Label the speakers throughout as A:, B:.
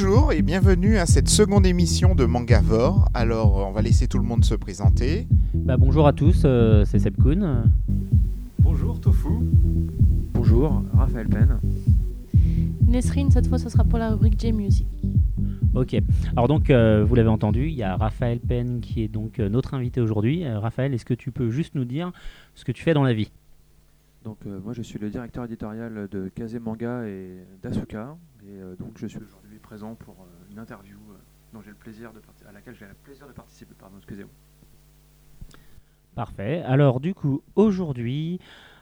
A: Bonjour et bienvenue à cette seconde émission de Mangavore. Alors, on va laisser tout le monde se présenter.
B: Bah, bonjour à tous, euh, c'est Seb Kuhn.
C: Bonjour Tofu.
D: Bonjour, Raphaël Penn.
E: Nesrine, cette fois, ce sera pour la rubrique J-Music.
B: Ok, alors donc euh, vous l'avez entendu, il y a Raphaël Penn qui est donc euh, notre invité aujourd'hui. Euh, Raphaël, est-ce que tu peux juste nous dire ce que tu fais dans la vie?
D: Donc euh, moi je suis le directeur éditorial de Kaze Manga et d'Asuka euh, donc je suis aujourd'hui présent pour euh, une interview euh, dont le plaisir de à laquelle j'ai le plaisir de participer. Pardon, excusez-moi.
B: Parfait. Alors du coup, aujourd'hui,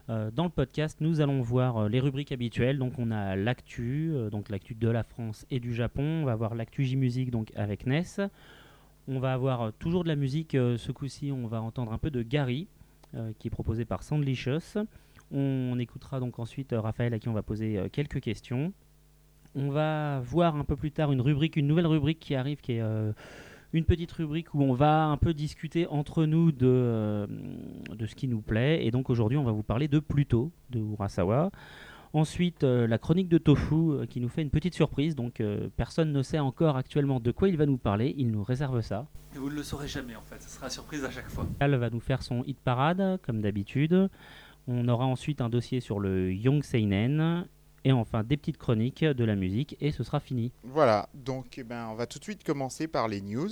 B: dans le podcast, nous allons voir les rubriques habituelles. Donc on a l'actu, donc l'actu de la France et du Japon. On va voir l'actu J-Music donc avec Ness. On va avoir toujours de la musique. ce coup-ci, on va entendre un peu de Gary, qui est proposé par Sandlicious. On écoutera donc ensuite Raphaël à qui on va poser quelques questions. On va voir un peu plus tard une rubrique, une nouvelle rubrique qui arrive, qui est euh, une petite rubrique où on va un peu discuter entre nous de, euh, de ce qui nous plaît. Et donc aujourd'hui, on va vous parler de Pluto, de Urasawa. Ensuite, euh, la chronique de Tofu qui nous fait une petite surprise. Donc personne ne sait encore actuellement de quoi il va nous parler. Il nous réserve ça.
C: Et vous ne le saurez jamais en fait, ce sera surprise à chaque fois.
B: Elle va nous faire son hit parade, comme d'habitude. On aura ensuite un dossier sur le Young Seinen. Et enfin, des petites chroniques de la musique. Et ce sera fini.
A: Voilà, donc eh ben, on va tout de suite commencer par les news.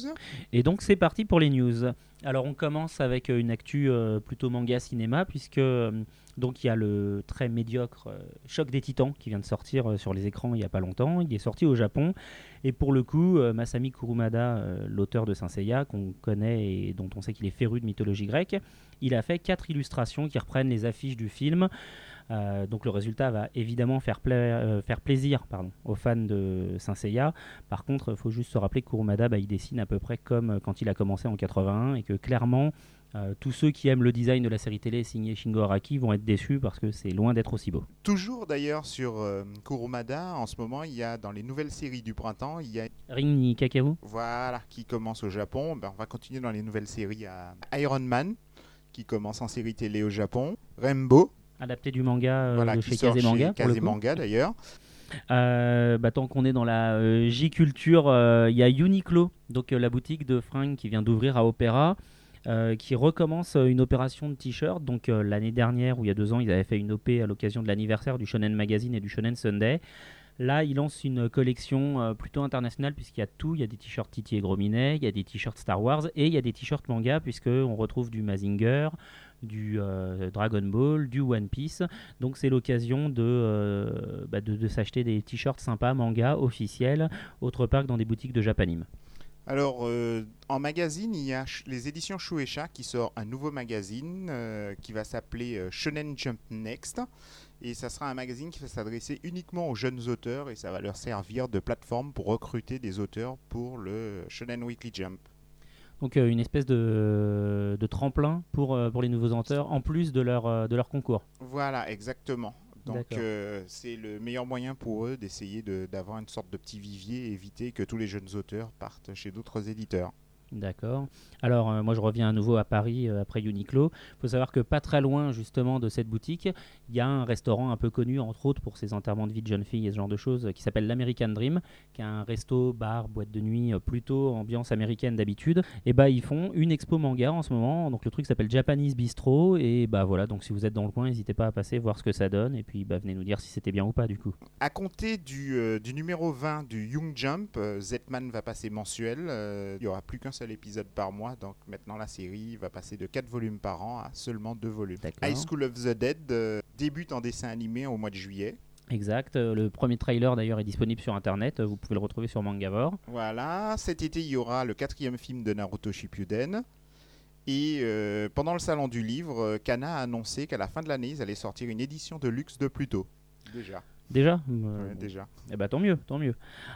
B: Et donc c'est parti pour les news. Alors on commence avec euh, une actu euh, plutôt manga cinéma puisque euh, donc il y a le très médiocre euh, Choc des Titans qui vient de sortir sur les écrans il n'y a pas longtemps. Il est sorti au Japon et pour le coup Masami Kurumada, l'auteur de Saint Seiya qu'on connaît et dont on sait qu'il est féru de mythologie grecque, il a fait quatre illustrations qui reprennent les affiches du film. Euh, donc le résultat va évidemment faire, pla- euh, faire plaisir pardon, aux fans de Saint Seiya. Par contre, il faut juste se rappeler que Kurumada, bah, il dessine à peu près comme euh, quand il a commencé en 81 et que clairement, euh, tous ceux qui aiment le design de la série télé signée Shingo Araki vont être déçus parce que c'est loin d'être aussi beau.
A: Toujours d'ailleurs sur euh, Kurumada, en ce moment, il y a dans les nouvelles séries du printemps, il y a
B: Ring ni Kakaru
A: voilà qui commence au Japon. Ben, on va continuer dans les nouvelles séries à Iron Man qui commence en série télé au Japon, Rainbow,
B: adapté du manga euh,
A: voilà
B: de
A: qui
B: chez
A: sort
B: Kazemanga.
A: chez. Kazemanga, d'ailleurs.
B: Euh, bah, tant qu'on est dans la euh, J-culture, euh, il y a Uniqlo, donc la boutique de fringues qui vient d'ouvrir à Opéra, qui recommence une opération de t-shirt. Donc l'année dernière ou il y a deux ans, ils avaient fait une OP à l'occasion de l'anniversaire du Shonen Magazine et du Shonen Sunday. Là, ils lancent une collection plutôt internationale puisqu'il y a tout. Il y a des t-shirts Titi et Grominet, il y a des t-shirts Star Wars et il y a des t-shirts manga puisqu'on retrouve du Mazinger, du euh, Dragon Ball, du One Piece. Donc c'est l'occasion de, euh, bah, de, de s'acheter des t-shirts sympas, manga, officiels, autre part que dans des boutiques de Japanime.
A: Alors, euh, en magazine, il y a les éditions Shueisha qui sort un nouveau magazine qui va s'appeler Shonen Jump Next. Et ça sera un magazine qui va s'adresser uniquement aux jeunes auteurs et ça va leur servir de plateforme pour recruter des auteurs pour le Shonen Weekly Jump.
B: Donc euh, une espèce de, de tremplin pour, euh, pour les nouveaux auteurs, en plus de leur, euh, de leur concours.
A: Voilà, exactement. Donc euh, c'est le meilleur moyen pour eux d'essayer de- d'avoir une sorte de petit vivier et éviter que tous les jeunes auteurs partent chez d'autres éditeurs.
B: D'accord. Alors, euh, moi, je reviens à nouveau à Paris euh, après Uniqlo. Il faut savoir que pas très loin, justement, de cette boutique, il y a un restaurant un peu connu, entre autres, pour ses enterrements de vie de jeunes filles et ce genre de choses, qui s'appelle l'American Dream, qui est un resto, bar, boîte de nuit, euh, plutôt ambiance américaine d'habitude. Et bah, ils font une expo manga en ce moment. Donc, le truc s'appelle Japanese Bistro. Et bah, voilà. Donc, si vous êtes dans le coin, n'hésitez pas à passer voir ce que ça donne. Et puis, bah, venez nous dire si c'était bien ou pas, du coup.
A: À compter du, du numéro 20 du Young Jump, Zetman va passer mensuel. Il n'y aura plus qu'un seul épisode par mois, donc maintenant la série va passer de 4 volumes par an à seulement 2 volumes. High School of the Dead euh, débute en dessin animé au mois de juillet.
B: Exact. Euh, Le premier trailer, d'ailleurs, est disponible sur Internet. Euh, Vous pouvez le retrouver sur Mangavore.
A: Voilà, cet été il y aura le quatrième film de Naruto Shippuden. Et euh, pendant le salon du livre, Kana a annoncé qu'à la fin de l'année, ils allaient sortir une édition de luxe de Pluto. Déjà.
B: Déjà
A: Ouais,
B: Euh,
A: déjà.
B: Eh ben, tant mieux, tant mieux.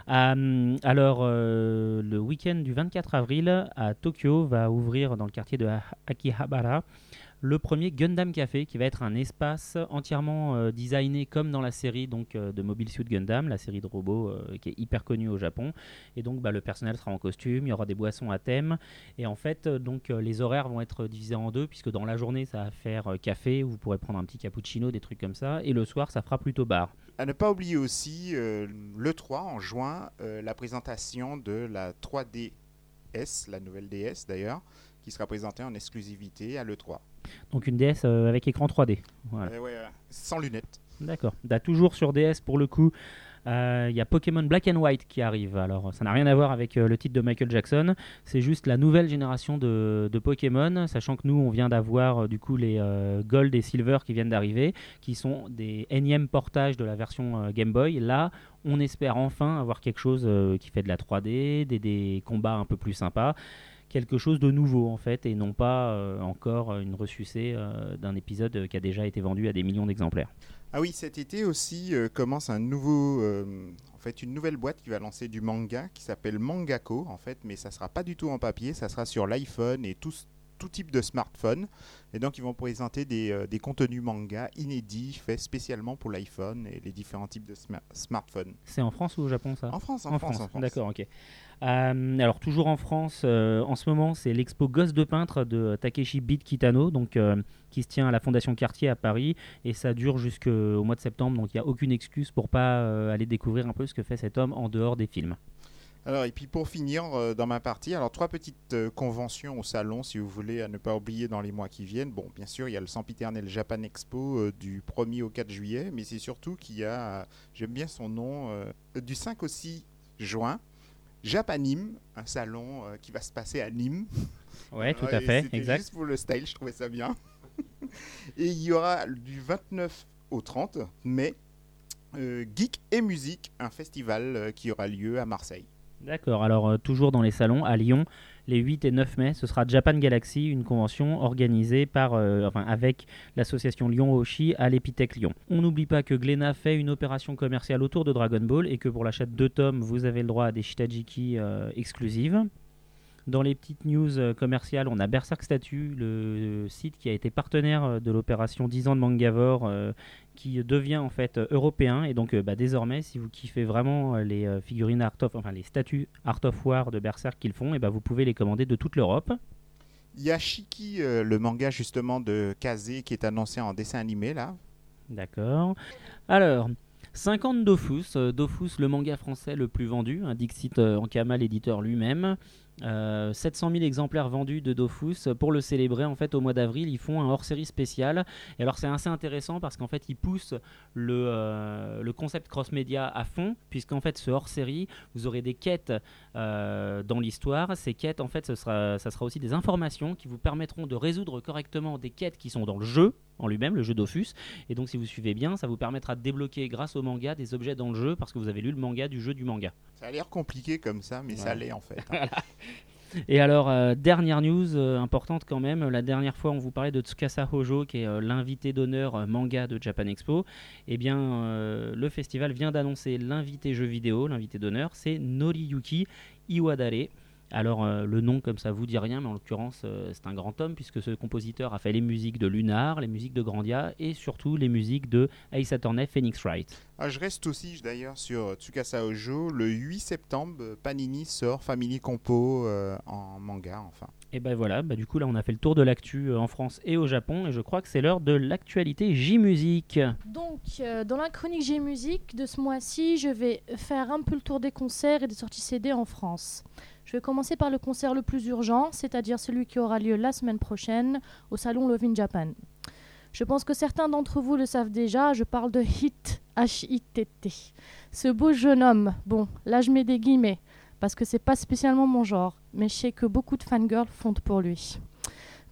B: Euh, alors, euh, le week-end du 24 avril à Tokyo va ouvrir dans le quartier de Ha- Akihabara le premier Gundam Café qui va être un espace entièrement euh, designé comme dans la série donc euh, de Mobile Suit Gundam, la série de robots euh, qui est hyper connue au Japon. Et donc bah, le personnel sera en costume, il y aura des boissons à thème. Et en fait, donc les horaires vont être divisés en deux puisque dans la journée ça va faire café où vous pourrez prendre un petit cappuccino, des trucs comme ça, et le soir ça fera plutôt bar.
A: À ne pas oublier aussi le 3 en juin, la présentation de la 3DS, la nouvelle DS d'ailleurs, qui sera présentée en exclusivité à l'E3.
B: Donc une DS euh, avec écran 3D. Voilà.
A: Euh, ouais, sans lunettes.
B: D'accord. Bah, toujours sur DS pour le coup. euh, Il y a Pokémon Black and White qui arrive. Alors, ça n'a rien à voir avec euh, le titre de Michael Jackson. C'est juste la nouvelle génération de, de Pokémon, sachant que nous, on vient d'avoir euh, du coup les euh, Gold et Silver qui viennent d'arriver, qui sont des énièmes portages de la version euh, Game Boy. Là, on espère enfin avoir quelque chose euh, qui fait de la 3D, des, des combats un peu plus sympas. Quelque chose de nouveau en fait, et non pas euh, encore une ressucée euh, d'un épisode euh, qui a déjà été vendu à des millions d'exemplaires.
A: Ah oui, cet été aussi euh, commence un nouveau, en fait, une nouvelle boîte qui va lancer du manga qui s'appelle Mangako, en fait, mais ça sera pas du tout en papier, ça sera sur l'iPhone et tout, tout type de smartphone. Et donc, ils vont présenter des, des contenus manga inédits faits spécialement pour l'iPhone et les différents types de sma- smartphones.
B: C'est en France ou au Japon ça?
A: En France, en, France, en France.
B: D'accord, ok. Euh, alors toujours en France, euh, en ce moment, c'est l'expo Gosse de peintre de Takeshi Beat Kitano, donc euh, qui se tient à la Fondation Cartier à Paris, et ça dure jusqu'au mois de septembre, donc il n'y a aucune excuse pour pas aller découvrir un peu ce que fait cet homme en dehors des films.
A: Alors, et puis pour finir, dans ma partie, alors trois petites conventions au salon, si vous voulez, à ne pas oublier dans les mois qui viennent. Bon, bien sûr, il y a le sempiternel Japan Expo du 1er au 4 juillet, mais c'est surtout qu'il y a, j'aime bien son nom, du 5 au 6 juin, Japanim, un salon euh, qui va se passer à Nîmes.
B: Ouais, tout
A: Ouais,
B: à fait, exact.
A: juste pour le style, je trouvais ça bien. et il y aura du 29 au 30 mai, euh, Geek et Musique, un festival euh, qui aura lieu à Marseille.
B: D'accord, alors euh, toujours dans les salons, à Lyon, les 8 et 9 mai, ce sera Japan Galaxy, une convention organisée par, euh, avec l'association Lyon Hoshi à l'Epitech Lyon. On n'oublie pas que Glénat fait une opération commerciale autour de Dragon Ball et que pour l'achat de deux tomes, vous avez le droit à des Shitajiki euh, exclusives. Dans les petites news euh, commerciales, on a Berserk Statue, le site qui a été partenaire euh, de l'opération 10 ans de Mangavore, euh, qui devient en fait euh, européen. Et donc, euh, bah, désormais, si vous kiffez vraiment euh, les euh, figurines Art of, enfin les statues Art of War de Berserk qu'ils font, et bah, vous pouvez les commander de toute l'Europe.
A: Il y a Shiki, euh, le manga justement de Kaze qui est annoncé en dessin animé là.
B: D'accord. Alors, 50 Dofus, euh, Dofus, le manga français le plus vendu, un Dixit euh, Ankama, l'éditeur lui-même. Euh, 700 000 exemplaires vendus de Dofus. Pour le célébrer, en fait, au mois d'avril, ils font un hors-série spécial. Et alors, c'est assez intéressant parce qu'en fait, ils poussent le, euh, le concept cross-média à fond, puisqu'en fait, ce hors-série, vous aurez des quêtes euh, dans l'histoire. Ces quêtes, en fait, ce sera, ça sera aussi des informations qui vous permettront de résoudre correctement des quêtes qui sont dans le jeu en lui-même, le jeu Dofus. Et donc, si vous suivez bien, ça vous permettra de débloquer grâce au manga des objets dans le jeu parce que vous avez lu le manga du jeu du manga.
A: Ça a l'air compliqué comme ça, mais ça l'est en fait. hein.
B: Et alors, euh, dernière news euh, importante quand même, la dernière fois on vous parlait de Tsukasa Hojo, qui est euh, l'invité d'honneur manga de Japan Expo. Eh bien, le festival vient d'annoncer l'invité jeu vidéo, l'invité d'honneur, c'est Noriyuki Iwadare. Alors, euh, le nom comme ça vous dit rien, mais en l'occurrence, euh, c'est un grand homme, puisque ce compositeur a fait les musiques de Lunar, les musiques de Grandia, et surtout les musiques de Ace Attorney Phoenix Wright.
A: Ah, je reste aussi d'ailleurs sur Tsukasa Ojo. Le 8 septembre, Panini sort Family Compo euh, en manga enfin.
B: Et ben voilà, bah du coup là on a fait le tour de l'actu euh, en France et au Japon, et je crois que c'est l'heure de l'actualité J-Musique.
E: Donc, euh, dans la chronique G-Musique de ce mois-ci, je vais faire un peu le tour des concerts et des sorties CD en France. Je vais commencer par le concert le plus urgent, c'est-à-dire celui qui aura lieu la semaine prochaine au salon Love in Japan. Je pense que certains d'entre vous le savent déjà, je parle de Hit, H-I-T-T. Ce beau jeune homme, bon, là je mets des guillemets, parce que c'est pas spécialement mon genre, mais je sais que beaucoup de fangirls fondent pour lui.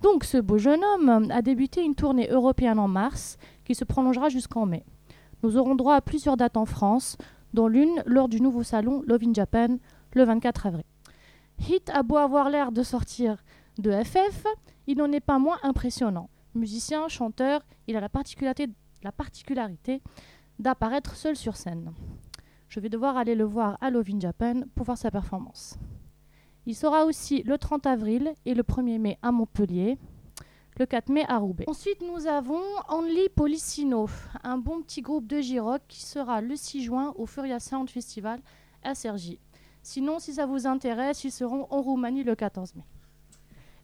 E: Donc, ce beau jeune homme a débuté une tournée européenne en mars, qui se prolongera jusqu'en mai. Nous aurons droit à plusieurs dates en France, dont l'une lors du nouveau salon Love in Japan le 24 avril. Hit a beau avoir l'air de sortir de FF, il n'en est pas moins impressionnant. Musicien, chanteur, il a la particularité, la particularité d'apparaître seul sur scène. Je vais devoir aller le voir à Love in Japan pour voir sa performance. Il sera aussi le 30 avril et le 1er mai à Montpellier, le 4 mai à Roubaix. Ensuite, nous avons Only Policino, un bon petit groupe de J-Rock qui sera le 6 juin au Furia Sound Festival à Cergy. Sinon, si ça vous intéresse, ils seront en Roumanie le 14 mai.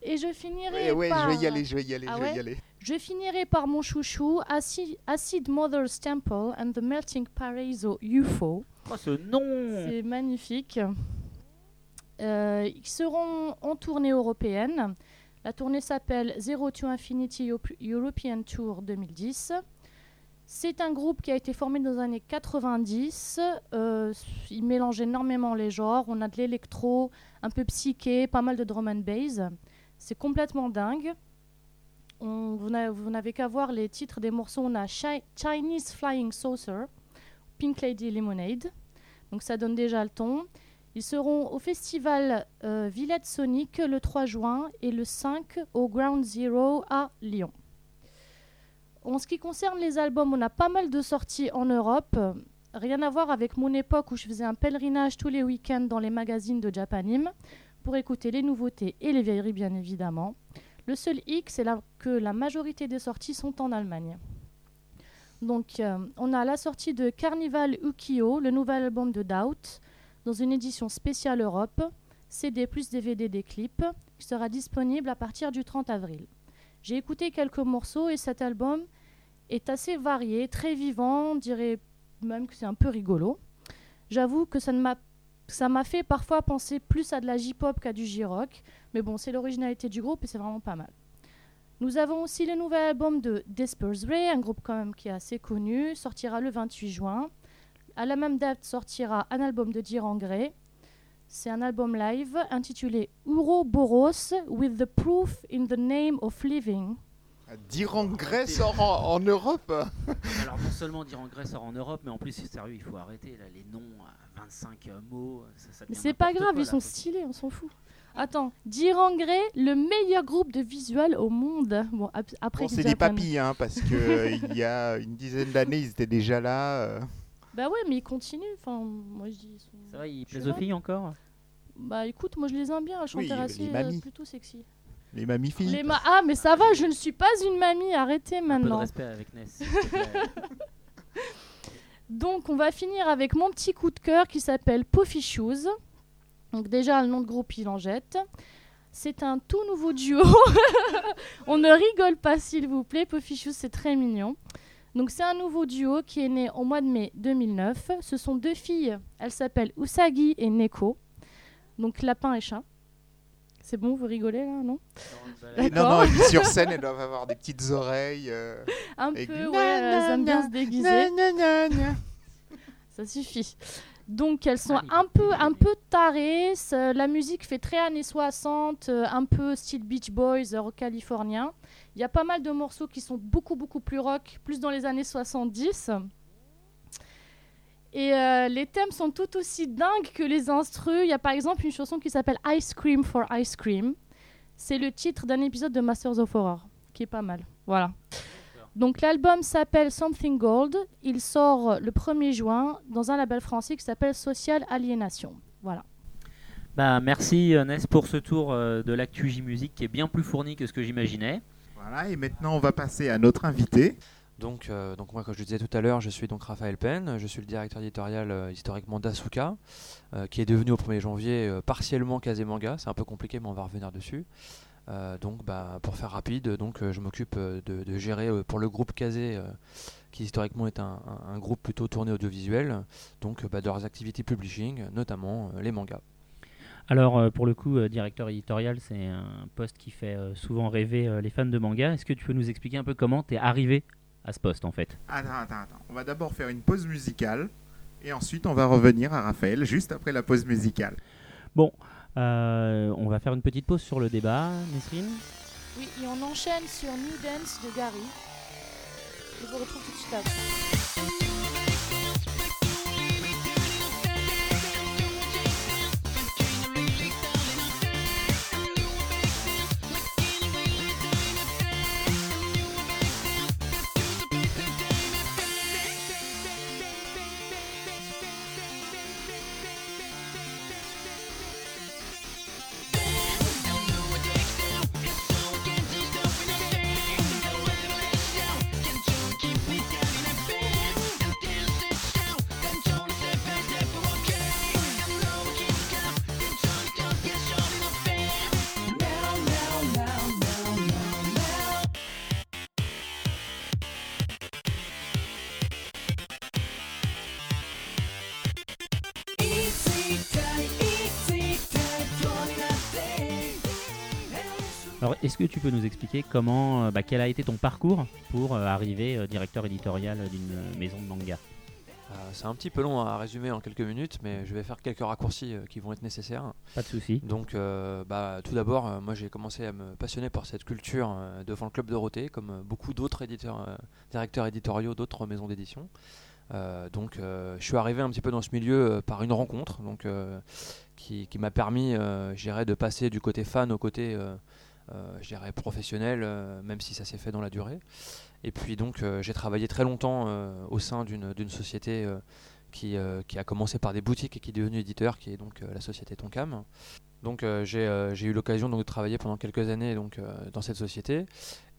E: Et je finirai
A: Ouais, ouais,
E: par...
A: je vais y aller, je vais y aller,
E: Ah
A: je vais
E: ouais
A: y aller.
E: Je finirai par mon chouchou, Acid, Acid Mother's Temple and the Melting Paraiso UFO.
B: Oh, ce nom
E: C'est magnifique. Euh, ils seront en tournée européenne. La tournée s'appelle Zero to Infinity Euro- European Tour 2010. C'est un groupe qui a été formé dans les années 90. Euh, il mélange énormément les genres. On a de l'électro, un peu psyché, pas mal de drum and bass. C'est complètement dingue. Vous n'a- vous n'avez qu'à voir les titres des morceaux. On a Chi- Chinese Flying Saucer, Pink Lady Lemonade. Donc ça donne déjà le ton. Ils seront au festival euh, Villette Sonic le 3 juin et le 5 au Ground Zero à Lyon. En ce qui concerne les albums, on a pas mal de sorties en Europe. Rien à voir avec mon époque où je faisais un pèlerinage tous les week-ends dans les magazines de Japanim pour écouter les nouveautés et les vieilleries bien évidemment. Le seul hic, c'est que la majorité des sorties sont en Allemagne. Donc, euh, on a la sortie de Carnival Ukiyo, le nouvel album de Doubt, dans une édition spéciale Europe, CD plus DVD des clips, qui sera disponible à partir du 30 avril. J'ai écouté quelques morceaux et cet album est assez varié, très vivant, on dirait même que c'est un peu rigolo. J'avoue que ça m'a fait parfois penser plus à de la J-pop qu'à du J-rock, mais bon, c'est l'originalité du groupe et c'est vraiment pas mal. Nous avons aussi le nouvel album de Disperse Ray, un groupe quand même qui est assez connu, sortira le 28 juin. À la même date sortira un album de Diran Grey. C'est un album live intitulé Ouroboros with the proof in the name of living.
A: Dire en Grèce sort en, en Europe
B: Alors non seulement dire en Grèce sort en Europe, mais en plus c'est sérieux, il faut arrêter là, les noms à 25 euh, mots. Ça, ça
E: Mais c'est pas grave,
B: quoi,
E: ils
B: là.
E: sont stylés, on s'en fout. Attends, Diran Grey, le meilleur groupe de visuel au monde. Bon, ap- après
A: Bon, c'est des papilles, hein, parce qu'il y a une dizaine d'années, ils étaient déjà là. euh.
E: Bah ouais, mais ils continuent. Enfin, moi je dis. ils sont-
B: Ça va, il
E: Je sais
B: plaise aux filles encore?
E: Bah écoute, moi je les aime bien, elles
A: Oui,
E: chantent
A: les
E: assez euh,
A: mamies.
E: plutôt sexy.
A: Les mammifilles.
E: Les ma- ah, mais ça va, je ne suis pas une mamie, arrêtez
B: Un peu de
E: maintenant.
B: respect avec Ness. s'il te plaît.
E: Donc, on va finir avec mon petit coup de cœur qui s'appelle Puffy Shoes. Donc, déjà, le nom de groupe, il en jette. C'est un tout nouveau duo. on ne rigole pas, s'il vous plaît. Puffy Shoes, c'est très mignon. Donc, c'est un nouveau duo qui est né au mois de mai 2009. Ce sont deux filles. Elles s'appellent Usagi et Neko. Donc, lapin et chat. C'est bon, vous rigolez là, non?
A: Non, non, puis sur scène, elles doivent avoir des petites oreilles. euh,
E: Un
A: Avec
E: peu,
A: du
E: ouais, elles aiment bien se déguiser.
A: gna, gna, gna, gna.
E: Ça suffit. Donc elles sont
B: Allez,
E: un peu, un peu tarées. La musique fait très années 60, euh, un peu style Beach Boys, euh, rock californien. Il y a pas mal de morceaux qui sont beaucoup, beaucoup plus rock, plus dans les années 70. Et euh, les thèmes sont tout aussi dingues que les instrus. Il y a par exemple une chanson qui s'appelle Ice Cream for Ice Cream. C'est le titre d'un épisode de Masters of Horror, qui est pas mal. Voilà. Donc l'album s'appelle Something Gold. Il sort le 1er juin dans un label français qui s'appelle Social Alienation. Voilà.
B: Bah, merci euh, Ness pour ce tour euh, de l'actu J-Musique qui est bien plus fourni que ce que j'imaginais.
A: Voilà, et maintenant, on va passer à notre invité.
D: Donc, euh, donc moi, comme je le disais tout à l'heure, je suis donc Raphaël Penn, je suis le directeur éditorial euh, historiquement d'Asuka, euh, qui est devenu au 1er janvier euh, partiellement Kazemanga. C'est un peu compliqué, mais on va revenir dessus. Euh, donc, bah, pour faire rapide, donc euh, je m'occupe euh, de, de gérer euh, pour le groupe Kazé, euh, qui historiquement est un, un- un groupe plutôt tourné audiovisuel, donc bah, de leurs activités publishing, notamment euh, les mangas.
B: Alors euh, pour le coup, euh, directeur éditorial, c'est un poste qui fait euh, souvent rêver euh, les fans de manga. Est-ce que tu peux nous expliquer un peu comment tu es arrivé à ce poste en fait?
A: Attends, attends, attends. On va d'abord faire une pause musicale. Et ensuite, on va revenir à Raphaël juste après la pause musicale.
B: Euh, On va faire une petite pause sur le débat, Nesrine.
E: Oui, et on enchaîne sur New Dance de Gary. Je vous retrouve tout de suite après.
B: Est-ce que tu peux nous expliquer comment, euh, bah, quel a été ton parcours pour euh, arriver euh, directeur éditorial d'une maison de manga?
D: C'est un petit peu long à résumer en quelques minutes, mais je vais faire quelques raccourcis qui vont être nécessaires.
B: Pas de souci.
D: Donc, euh, bah, tout d'abord, euh, moi j'ai commencé à me passionner pour cette culture euh, devant le Club Dorothée, comme beaucoup d'autres éditeurs, directeurs éditoriaux d'autres maisons d'édition. Donc, je suis arrivé un petit peu dans ce milieu par une rencontre, donc qui, qui m'a permis, de passer du côté fan au côté, je dirais, professionnel, euh, même si ça s'est fait dans la durée. Et puis donc, euh, j'ai travaillé très longtemps euh, au sein d'une société. euh, qui, euh, a commencé par des boutiques et qui est devenu éditeur, qui est donc euh, la société Tonkam. Donc euh, j'ai euh, eu l'occasion de travailler pendant quelques années donc, euh, dans cette société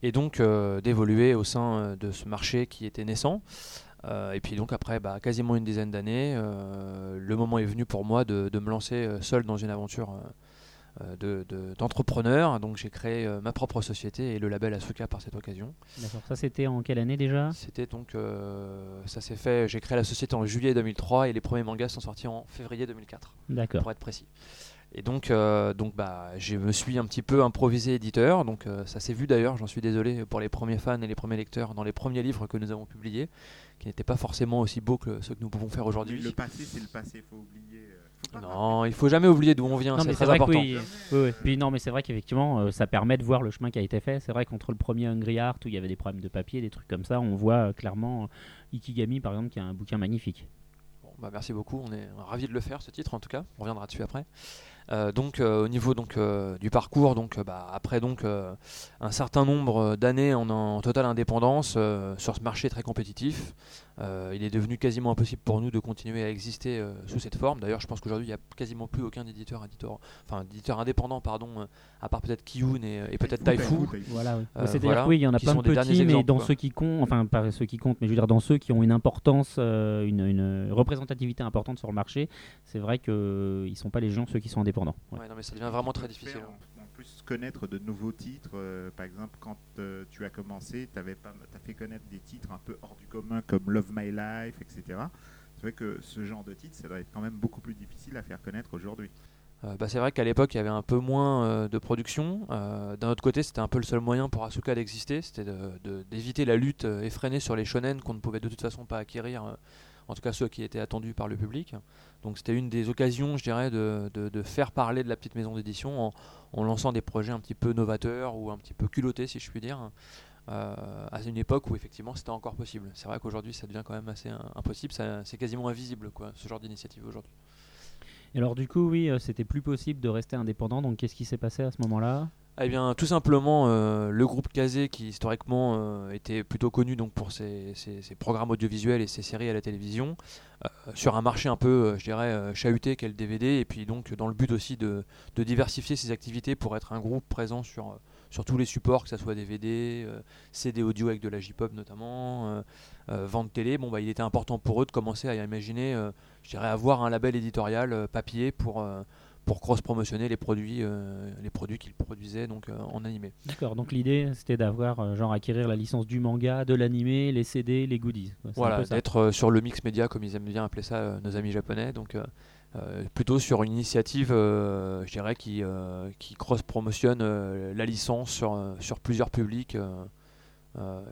D: et donc euh, d'évoluer au sein euh, de ce marché qui était naissant. Euh, et puis donc après bah, quasiment une dizaine d'années, euh, le moment est venu pour moi de, me lancer euh, seul dans une aventure euh, de- de- d'entrepreneur. donc j'ai créé euh, ma propre société et le label Asuka par cette occasion.
B: D'accord. Ça, c'était en quelle année déjà?
D: C'était donc, euh, ça s'est fait, j'ai créé la société en juillet 2003 et les premiers mangas sont sortis en février 2004
B: D'accord.
D: pour être précis. Et donc, euh, donc bah, je me suis un petit peu improvisé éditeur. Donc, euh, ça s'est vu d'ailleurs. J'en suis désolé pour les premiers fans et les premiers lecteurs dans les premiers livres que nous avons publiés, qui n'étaient pas forcément aussi beaux que ceux que nous pouvons faire aujourd'hui.
A: Le passé, c'est le passé, faut oublier.
D: Non, il faut jamais oublier d'où on vient. C'est
B: mais
D: très
B: c'est vrai que
D: important.
B: oui. oui, oui. Puis non, mais c'est vrai qu'effectivement, euh, ça permet de voir le chemin qui a été fait. C'est vrai qu'entre le premier Hungry Heart où il y avait des problèmes de papier, des trucs comme ça, on voit euh, clairement euh, Ikigami par exemple qui a un bouquin magnifique.
D: Bon, bah, merci beaucoup, on est ravis de le faire ce titre en tout cas, on reviendra dessus après. Euh, donc euh, au niveau donc, euh, du parcours, donc, bah, après donc, euh, un certain nombre d'années en, en totale indépendance euh, sur ce marché très compétitif, euh, il est devenu quasiment impossible pour nous de continuer à exister euh, sous cette forme. D'ailleurs je pense qu'aujourd'hui il n'y a quasiment plus aucun éditeur, éditeur, enfin, éditeur indépendant pardon, euh, à part peut-être Kiyun et, et peut-être Taifu.
B: Voilà, oui.
D: Euh,
B: C'est-à-dire
D: voilà,
B: oui, il y en a plein de petits, mais
D: exemples,
B: dans
D: quoi.
B: ceux qui comptent, enfin pas ceux qui comptent, mais je veux dire dans ceux qui ont une importance, euh, une, une représentativité importante sur le marché, c'est vrai qu'ils ne sont pas les gens ceux qui sont indépendants. Ouais.
D: Ouais, non, mais ça devient vraiment très difficile. hein.
A: Se connaître de nouveaux titres. euh, par exemple, quand euh, tu as commencé, tu as fait connaître des titres un peu hors du commun comme Love My Life, etc. C'est vrai que ce genre de titre, ça doit être quand même beaucoup plus difficile à faire connaître aujourd'hui.
D: Euh, bah, c'est vrai qu'à l'époque il y avait un peu moins de production. D'un autre côté, c'était un peu le seul moyen pour Asuka d'exister, c'était d'éviter la lutte effrénée sur les shonen qu'on ne pouvait de toute façon pas acquérir, en tout cas ceux qui étaient attendus par le public. Donc c'était une des occasions, je dirais, de, faire parler de la petite maison d'édition en, lançant des projets un petit peu novateurs ou un petit peu culottés, si je puis dire. euh, à une époque où effectivement c'était encore possible. C'est vrai qu'aujourd'hui ça devient quand même assez impossible, c'est quasiment invisible quoi, ce genre d'initiative aujourd'hui.
B: Et alors du coup, oui, euh, c'était plus possible de rester indépendant. Donc qu'est-ce qui s'est passé à ce moment-là?
D: Eh bien, tout simplement, euh, le groupe Kazé, qui historiquement euh, était plutôt connu donc, pour ses, programmes audiovisuels et ses séries à la télévision, euh, sur un marché un peu, je dirais, chahuté qu'est le DVD, et puis donc dans le but aussi de, diversifier ses activités pour être un groupe présent sur, tous les supports, que ce soit DVD, CD audio avec de la J-pop notamment, vente télé, bon, bah, il était important pour eux de commencer à imaginer, je dirais, avoir un label éditorial papier pour... pour cross-promotionner les produits, euh, les produits qu'ils produisaient donc, euh, en animé.
B: D'accord, donc l'idée c'était d'avoir, euh, genre, acquérir la licence du manga, de l'animé, les CD, les goodies.
D: Voilà, d'être sur le mix média, comme ils aiment bien appeler ça, nos amis japonais. Donc, plutôt sur une initiative, je dirais, qui, qui cross-promotionne la licence sur, sur plusieurs publics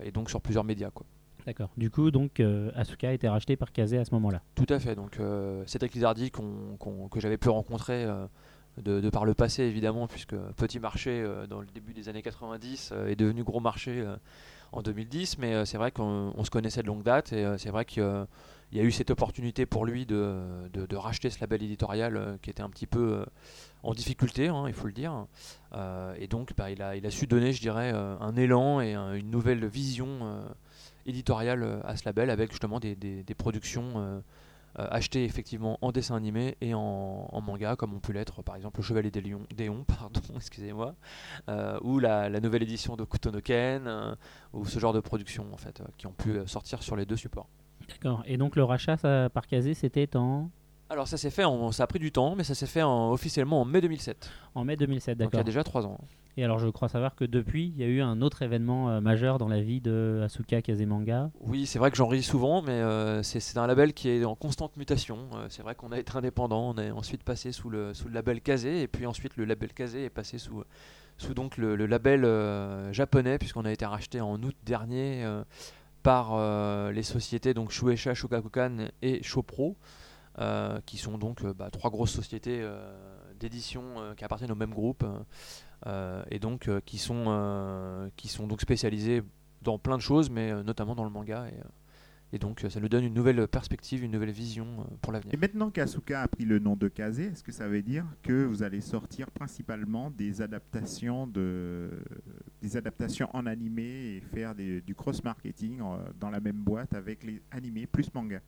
D: et donc sur plusieurs médias. Quoi.
B: D'accord. Du coup, donc euh, Asuka a été racheté par Kazé à ce moment-là.
D: Tout à fait. Donc, euh, Cédric Lizardi, qu'on- qu'on- que j'avais pu rencontrer euh, de, par le passé, évidemment, puisque petit marché dans le début des années 90 euh, est devenu gros marché en 2010. Mais c'est vrai qu'on on se connaissait de longue date et c'est vrai qu'il y a eu cette opportunité pour lui de, de- racheter ce label éditorial qui était un petit peu en difficulté, hein, il faut le dire. Et donc, bah, il, a, il a su donner, je dirais, un élan et un- une nouvelle vision éditoriale euh, à ce label avec justement des, des- productions euh, euh, achetées effectivement en dessin animé et en, manga, comme on peut l'être par exemple Le Chevalier des Lions, Déon, pardon, excusez-moi, ou la, nouvelle édition de Kutonoken, ou ce genre de productions en fait, qui ont pu sortir sur les deux supports.
B: D'accord. Et donc le rachat par Kazé c'était en.
D: Alors ça s'est fait, en, ça a pris du temps, mais ça s'est fait en- officiellement en mai 2007.
B: En mai 2007,
D: Donc il y
B: d'accord.
D: a déjà trois ans.
B: Et alors je crois savoir que depuis, il y a eu un autre événement euh, majeur dans la vie de Asuka Kazemanga.
D: Oui, c'est vrai que j'en ris souvent, mais euh, c'est c'est un label qui est en constante mutation. Euh, c'est vrai qu'on a été indépendant, on est ensuite passé sous le, sous le label Kazé, et puis ensuite le label Kazé est passé sous, sous donc le, le label japonais, puisqu'on a été racheté en août dernier par les sociétés donc Shueisha, Shogakukan et Shopro, qui sont donc euh, bah, trois grosses sociétés euh, d'édition euh, qui appartiennent au même groupe, euh, euh, et donc euh, qui, sont, euh, qui sont donc spécialisées dans plein de choses, mais euh, notamment dans le manga. Et, euh, donc euh, ça nous donne une nouvelle perspective, une nouvelle vision euh, pour l'avenir.
A: Et maintenant qu'Asuka a pris le nom de Kaze, est-ce que ça veut dire que vous allez sortir principalement des adaptations, de, des adaptations en animé et faire du cross-marketing euh, dans la même boîte avec les animés plus manga?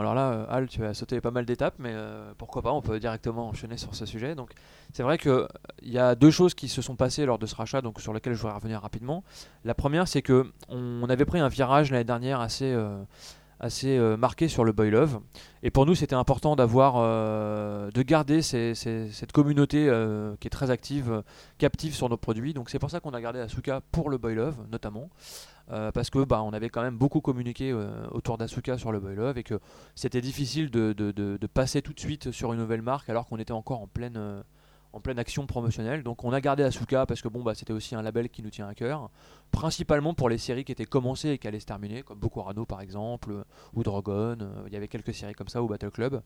D: Alors là, euh, Al, tu as sauté pas mal d'étapes, mais euh, pourquoi pas, on peut directement enchaîner sur ce sujet. Donc c'est vrai qu'il y a deux choses qui se sont passées lors de ce rachat, donc sur lesquelles je voudrais revenir rapidement. La première, c'est que on avait pris un virage l'année dernière assez, euh, assez marqué sur le boy love, et pour nous c'était important d'avoir, de garder cette communauté qui est très active, captive sur nos produits. Donc c'est pour ça qu'on a gardé Asuka pour le boy love notamment. Euh, parce que bah, on avait quand même beaucoup communiqué euh, autour d'Asuka sur le Boy Love et que c'était difficile de, de- de- passer tout de suite sur une nouvelle marque alors qu'on était encore en pleine, euh, en pleine action promotionnelle. Donc on a gardé Asuka parce que bon, bah, c'était aussi un label qui nous tient à cœur, principalement pour les séries qui étaient commencées et qui allaient se terminer, comme Bokurano par exemple, ou Dragon, il y avait quelques séries comme ça, ou Battle Club.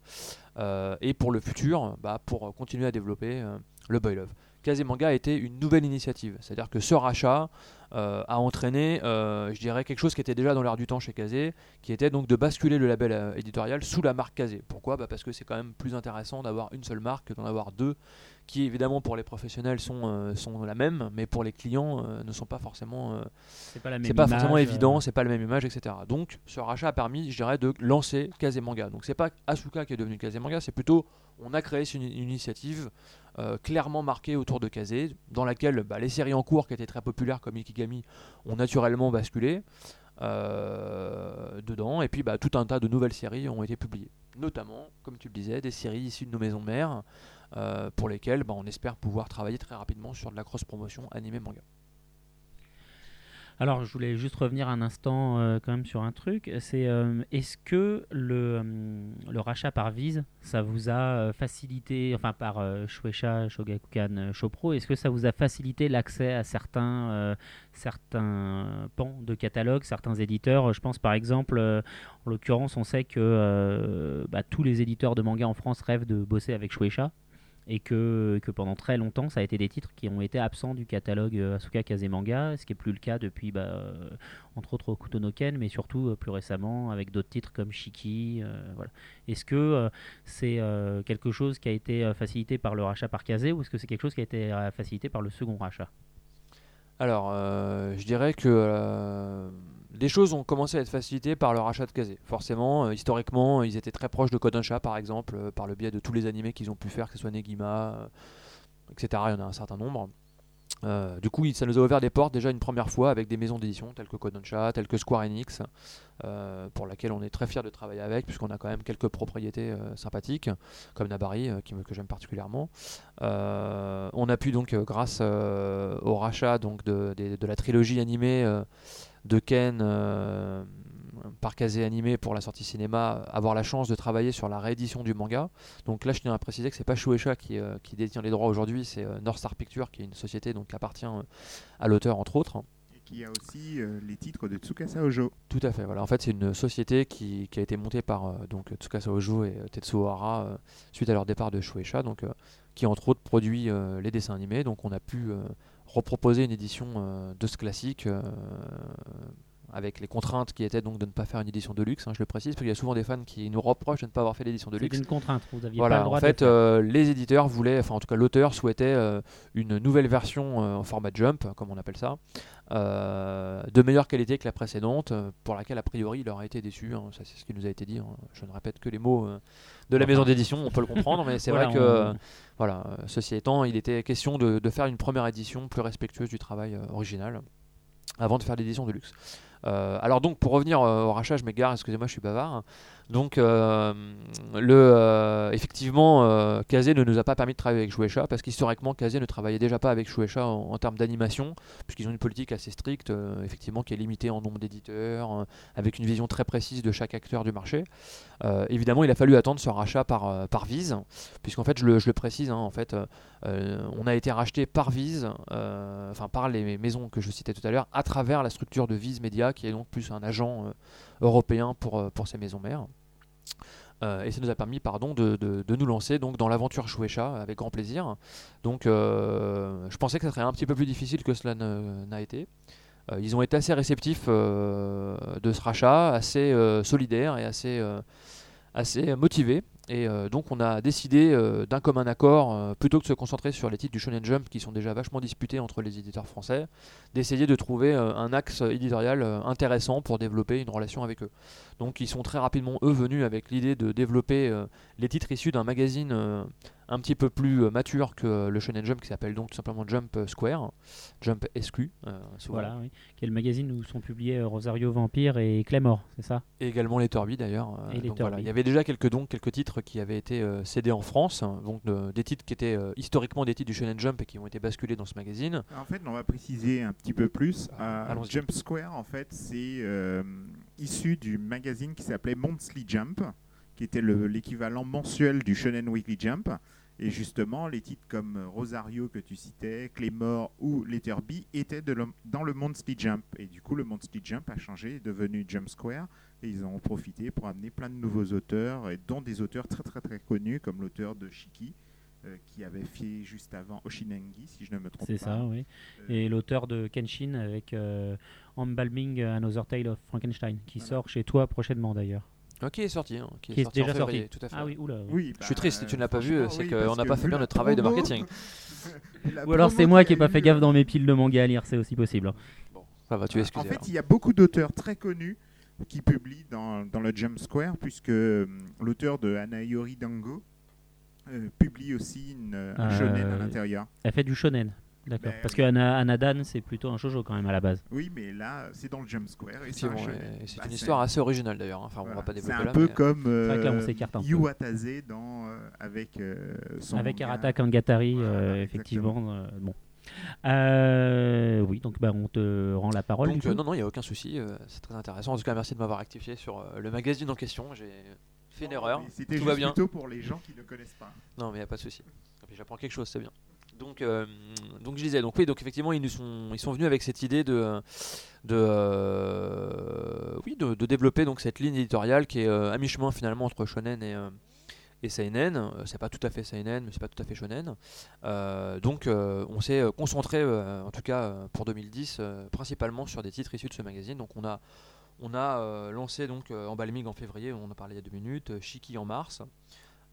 D: Et pour le futur, bah, pour continuer à développer le Boy Love. Kazemanga a été une nouvelle initiative, c'est-à-dire que ce rachat euh, a entraîné, euh, je dirais, quelque chose qui était déjà dans l'air du temps chez Kazé, qui était donc de basculer le label euh, éditorial sous la marque Kazé. Pourquoi? Bah Parce que c'est quand même plus intéressant d'avoir une seule marque que d'en avoir deux, qui évidemment pour les professionnels sont, sont la même, mais pour les clients ne sont pas forcément,
B: C'est pas la même
D: c'est pas forcément évident, c'est pas la même image, etc. Donc ce rachat a permis, je dirais, de lancer Kazemanga. Donc c'est pas Asuka qui est devenu Kazemanga, c'est plutôt on a créé une, une initiative euh, clairement marquée autour de Kazé, dans laquelle bah, les séries en cours qui étaient très populaires comme Ikigami ont naturellement basculé euh, dedans, et puis bah, tout un tas de nouvelles séries ont été publiées. Notamment, comme tu le disais, des séries issues de nos maisons mères, euh, pour lesquelles bah, on espère pouvoir travailler très rapidement sur de la cross-promotion animé-manga.
B: Alors, je voulais juste revenir un instant euh, quand même sur un truc. C'est euh, est-ce que le, hum, le rachat par Vise, ça vous a euh, facilité, enfin par euh, Shueisha, Shogakukan, euh, Shopro, est-ce que ça vous a facilité l'accès à certains, euh, pans de catalogue, certains éditeurs? Je pense par exemple, euh, en l'occurrence, on sait que euh, bah, tous les éditeurs de manga en France rêvent de bosser avec Shueisha et que, pendant très longtemps, ça a été des titres qui ont été absents du catalogue euh, Asuka Kazemanga, ce qui est plus le cas depuis, bah, euh, entre autres, Kutonoken, mais surtout euh, plus récemment avec d'autres titres comme Shiki. Est-ce que c'est quelque chose qui a été facilité par le rachat par Kazé ou est-ce que c'est quelque chose qui a été facilité par le second rachat?
D: Alors, je dirais que des choses ont commencé à être facilitées par le rachat de Kazé. Forcément, euh, historiquement, ils étaient très proches de Kodansha, par exemple, euh, par le biais de tous les animés qu'ils ont pu faire, que ce soit Negima, euh, etc. Il y en a un certain nombre. Du coup, ça nous a ouvert des portes déjà une première fois avec des maisons d'édition telles que Kodansha, telles que Square Enix, pour laquelle on est très fier de travailler avec, puisqu'on a quand même quelques propriétés sympathiques, comme Nabari, qui que j'aime particulièrement. On a pu donc, grâce au rachat donc, de, la trilogie animée de Ken euh, par Kazé animé pour la sortie cinéma, avoir la chance de travailler sur la réédition du manga. Donc là, je tiens à préciser que c'est pas Shueisha qui, euh, qui détient les droits aujourd'hui, c'est euh, North Star Pictures, qui est une société donc, qui appartient à l'auteur, entre autres.
A: Et qui a aussi les titres de Tsukasa Ojo.
D: Tout à fait. Voilà. En fait, c'est une société qui, qui a été montée par donc Tsukasa Ojo et Tetsuo Hara suite à leur départ de Shueisha, donc qui entre autres produit les dessins animés. Donc, on a pu reproposer une édition euh, de ce classique. euh, avec les contraintes qui étaient donc de ne pas faire une édition de luxe, hein, je le précise, parce qu'il y a souvent des fans qui nous reprochent de ne pas avoir fait l'édition de
B: C'est
D: luxe.
B: une contrainte, vous aviez pas
D: Voilà,
B: le droit
D: en fait, euh, les éditeurs voulaient, enfin en tout cas l'auteur souhaitait euh, une nouvelle version euh, en format jump, comme on appelle ça, de meilleure qualité que la précédente, euh, pour laquelle a priori il aurait été déçu. hein. ça c'est ce qui nous a été dit. hein. Je ne répète que les mots euh, de la maison d'édition, on peut le comprendre, mais c'est
B: Voilà,
D: vrai que,
B: on-
D: voilà, euh, ceci étant, il était question de, de faire une première édition plus respectueuse du travail euh, original avant de faire l'édition de luxe. Euh, alors donc pour revenir euh, au rachat, je m'égare, excusez-moi, je suis bavard. Donc euh, le, euh, effectivement, euh, Kazé ne nous a pas permis de travailler avec Shueisha parce qu'historiquement Kazé ne travaillait déjà pas avec Shueisha en, termes d'animation puisqu'ils ont une politique assez stricte, euh, effectivement qui est limitée en nombre d'éditeurs, avec une vision très précise de chaque acteur du marché. Évidemment, il a fallu attendre ce rachat par, par Viz, puisqu'en fait, je le, précise, hein, en fait, on a été racheté par Viz, enfin par les maisons que je citais tout à l'heure, à travers la structure de Viz Media, qui est donc plus un agent européen pour, euh, pour ces maisons mères. Euh, et ça nous a permis pardon, de, nous lancer donc, dans l'aventure Shueisha avec grand plaisir. Donc euh, je pensais que ça serait un petit peu plus difficile que cela n'a été. Ils ont été assez réceptifs de ce rachat, assez solidaires et assez motivés. Et euh, donc on a décidé euh, d'un commun accord, euh, plutôt que de se concentrer sur les titres du Shonen Jump qui sont déjà vachement disputés entre les éditeurs français, d'essayer de trouver euh, un axe éditorial intéressant pour développer une relation avec eux. Donc ils sont très rapidement eux venus avec l'idée de développer les titres issus d'un magazine un petit peu plus mature que le Shonen Jump qui s'appelle donc tout simplement Jump Square, Jump SQ.
B: Voilà, oui. Qui est le magazine où sont publiés Rosario Vampire et Claymore, c'est ça?
D: Et également les Torby d'ailleurs. voilà. Il y avait déjà quelques, donc, quelques titres qui avaient été euh, cédés en France, hein, donc de- des titres qui étaient euh, historiquement des titres du Shonen Jump et qui ont été basculés dans ce magazine.
A: En fait, on va préciser un petit peu plus. Euh,
D: Allons-y.
A: Jump Square, en fait, c'est euh, issu du magazine qui s'appelait Monthly Jump, qui était le- l'équivalent mensuel du Shonen Weekly Jump. Et justement, les titres comme Rosario que tu citais, Claymore ou Letterby étaient de le- dans le Monthly Jump. Et du coup, le Monthly Jump a changé, est devenu Jump Square. Et ils en ont profité pour amener plein de nouveaux auteurs, et dont des auteurs très très très connus, comme l'auteur de Shiki, euh, qui avait fait juste avant Oshinangi, si je ne me trompe pas.
B: C'est ça, oui.
A: Euh,
B: Et l'auteur de Kenshin avec euh, Embalming Another Tale of Frankenstein, qui
A: Voilà.
B: sort chez toi prochainement d'ailleurs.
D: Ah, qui est sorti, hein, qui est
B: Qui est
D: sorti en
B: déjà
D: février,
B: sorti.
D: tout à fait.
B: Ah oui, oula. oui.
A: Oui,
D: Je suis
A: bah,
D: triste si tu ne l'as pas vu, c'est
A: oui,
D: qu'on n'a pas fait bien notre travail de marketing.
B: Ou alors c'est moi qui n'ai pas fait gaffe dans mes piles de manga à lire, c'est aussi possible. hein.
D: Bon, ça va, tu es
A: En fait,
D: alors.
A: il y a beaucoup d'auteurs très connus qui publient dans, dans le Jump Square, puisque euh, l'auteur de Anayori Dango euh, publie aussi une, un
B: Euh,
A: shonen à l'intérieur.
B: Elle fait du shonen. D'accord.
A: Ben
B: Parce que Ana- Anadan, c'est plutôt un shoujo quand même à la base.
A: Oui, mais là, c'est dans le Jump Square. Et c'est un
D: Effectivement,
A: shonen.
D: et c'est
A: Bah,
D: une
A: c'est-
D: histoire assez originale d'ailleurs. hein. Enfin, on
A: voilà.
D: va pas
A: C'est
D: développer
A: un
D: là.
A: peu
D: mais-
A: comme
B: vrai que là, on
A: euh,
B: un
A: dans, euh, avec euh, son
B: Avec. Arata Kangatari,
A: Voilà,
B: euh, effectivement. euh, bon. Euh, oui, donc bah, on te rend la parole.
D: Donc euh, non, non, il n'y a aucun souci, euh, c'est très intéressant. En tout cas, merci de m'avoir rectifié sur euh, le magazine en question. J'ai fait une erreur,
A: Mais C'était
D: tout va
A: juste
D: bien.
A: plutôt pour les gens qui ne connaissent pas.
D: Non, mais il n'y a pas de souci. Et puis j'apprends quelque chose, c'est bien. Donc, euh, donc je disais, donc oui, donc effectivement, ils nous sont, ils sont venus avec cette idée de, de, euh, oui, de, de développer donc cette ligne éditoriale qui est euh, à mi-chemin finalement entre shonen et, euh, et seinen. Euh, C'est pas tout à fait seinen, mais c'est pas tout à fait shonen. Euh, donc, euh, on s'est concentré, en tout cas pour 2010, euh, principalement sur des titres issus de ce magazine. Donc, on a, on a lancé donc Embalming en février, on en parlé il y a deux minutes, Shiki en mars.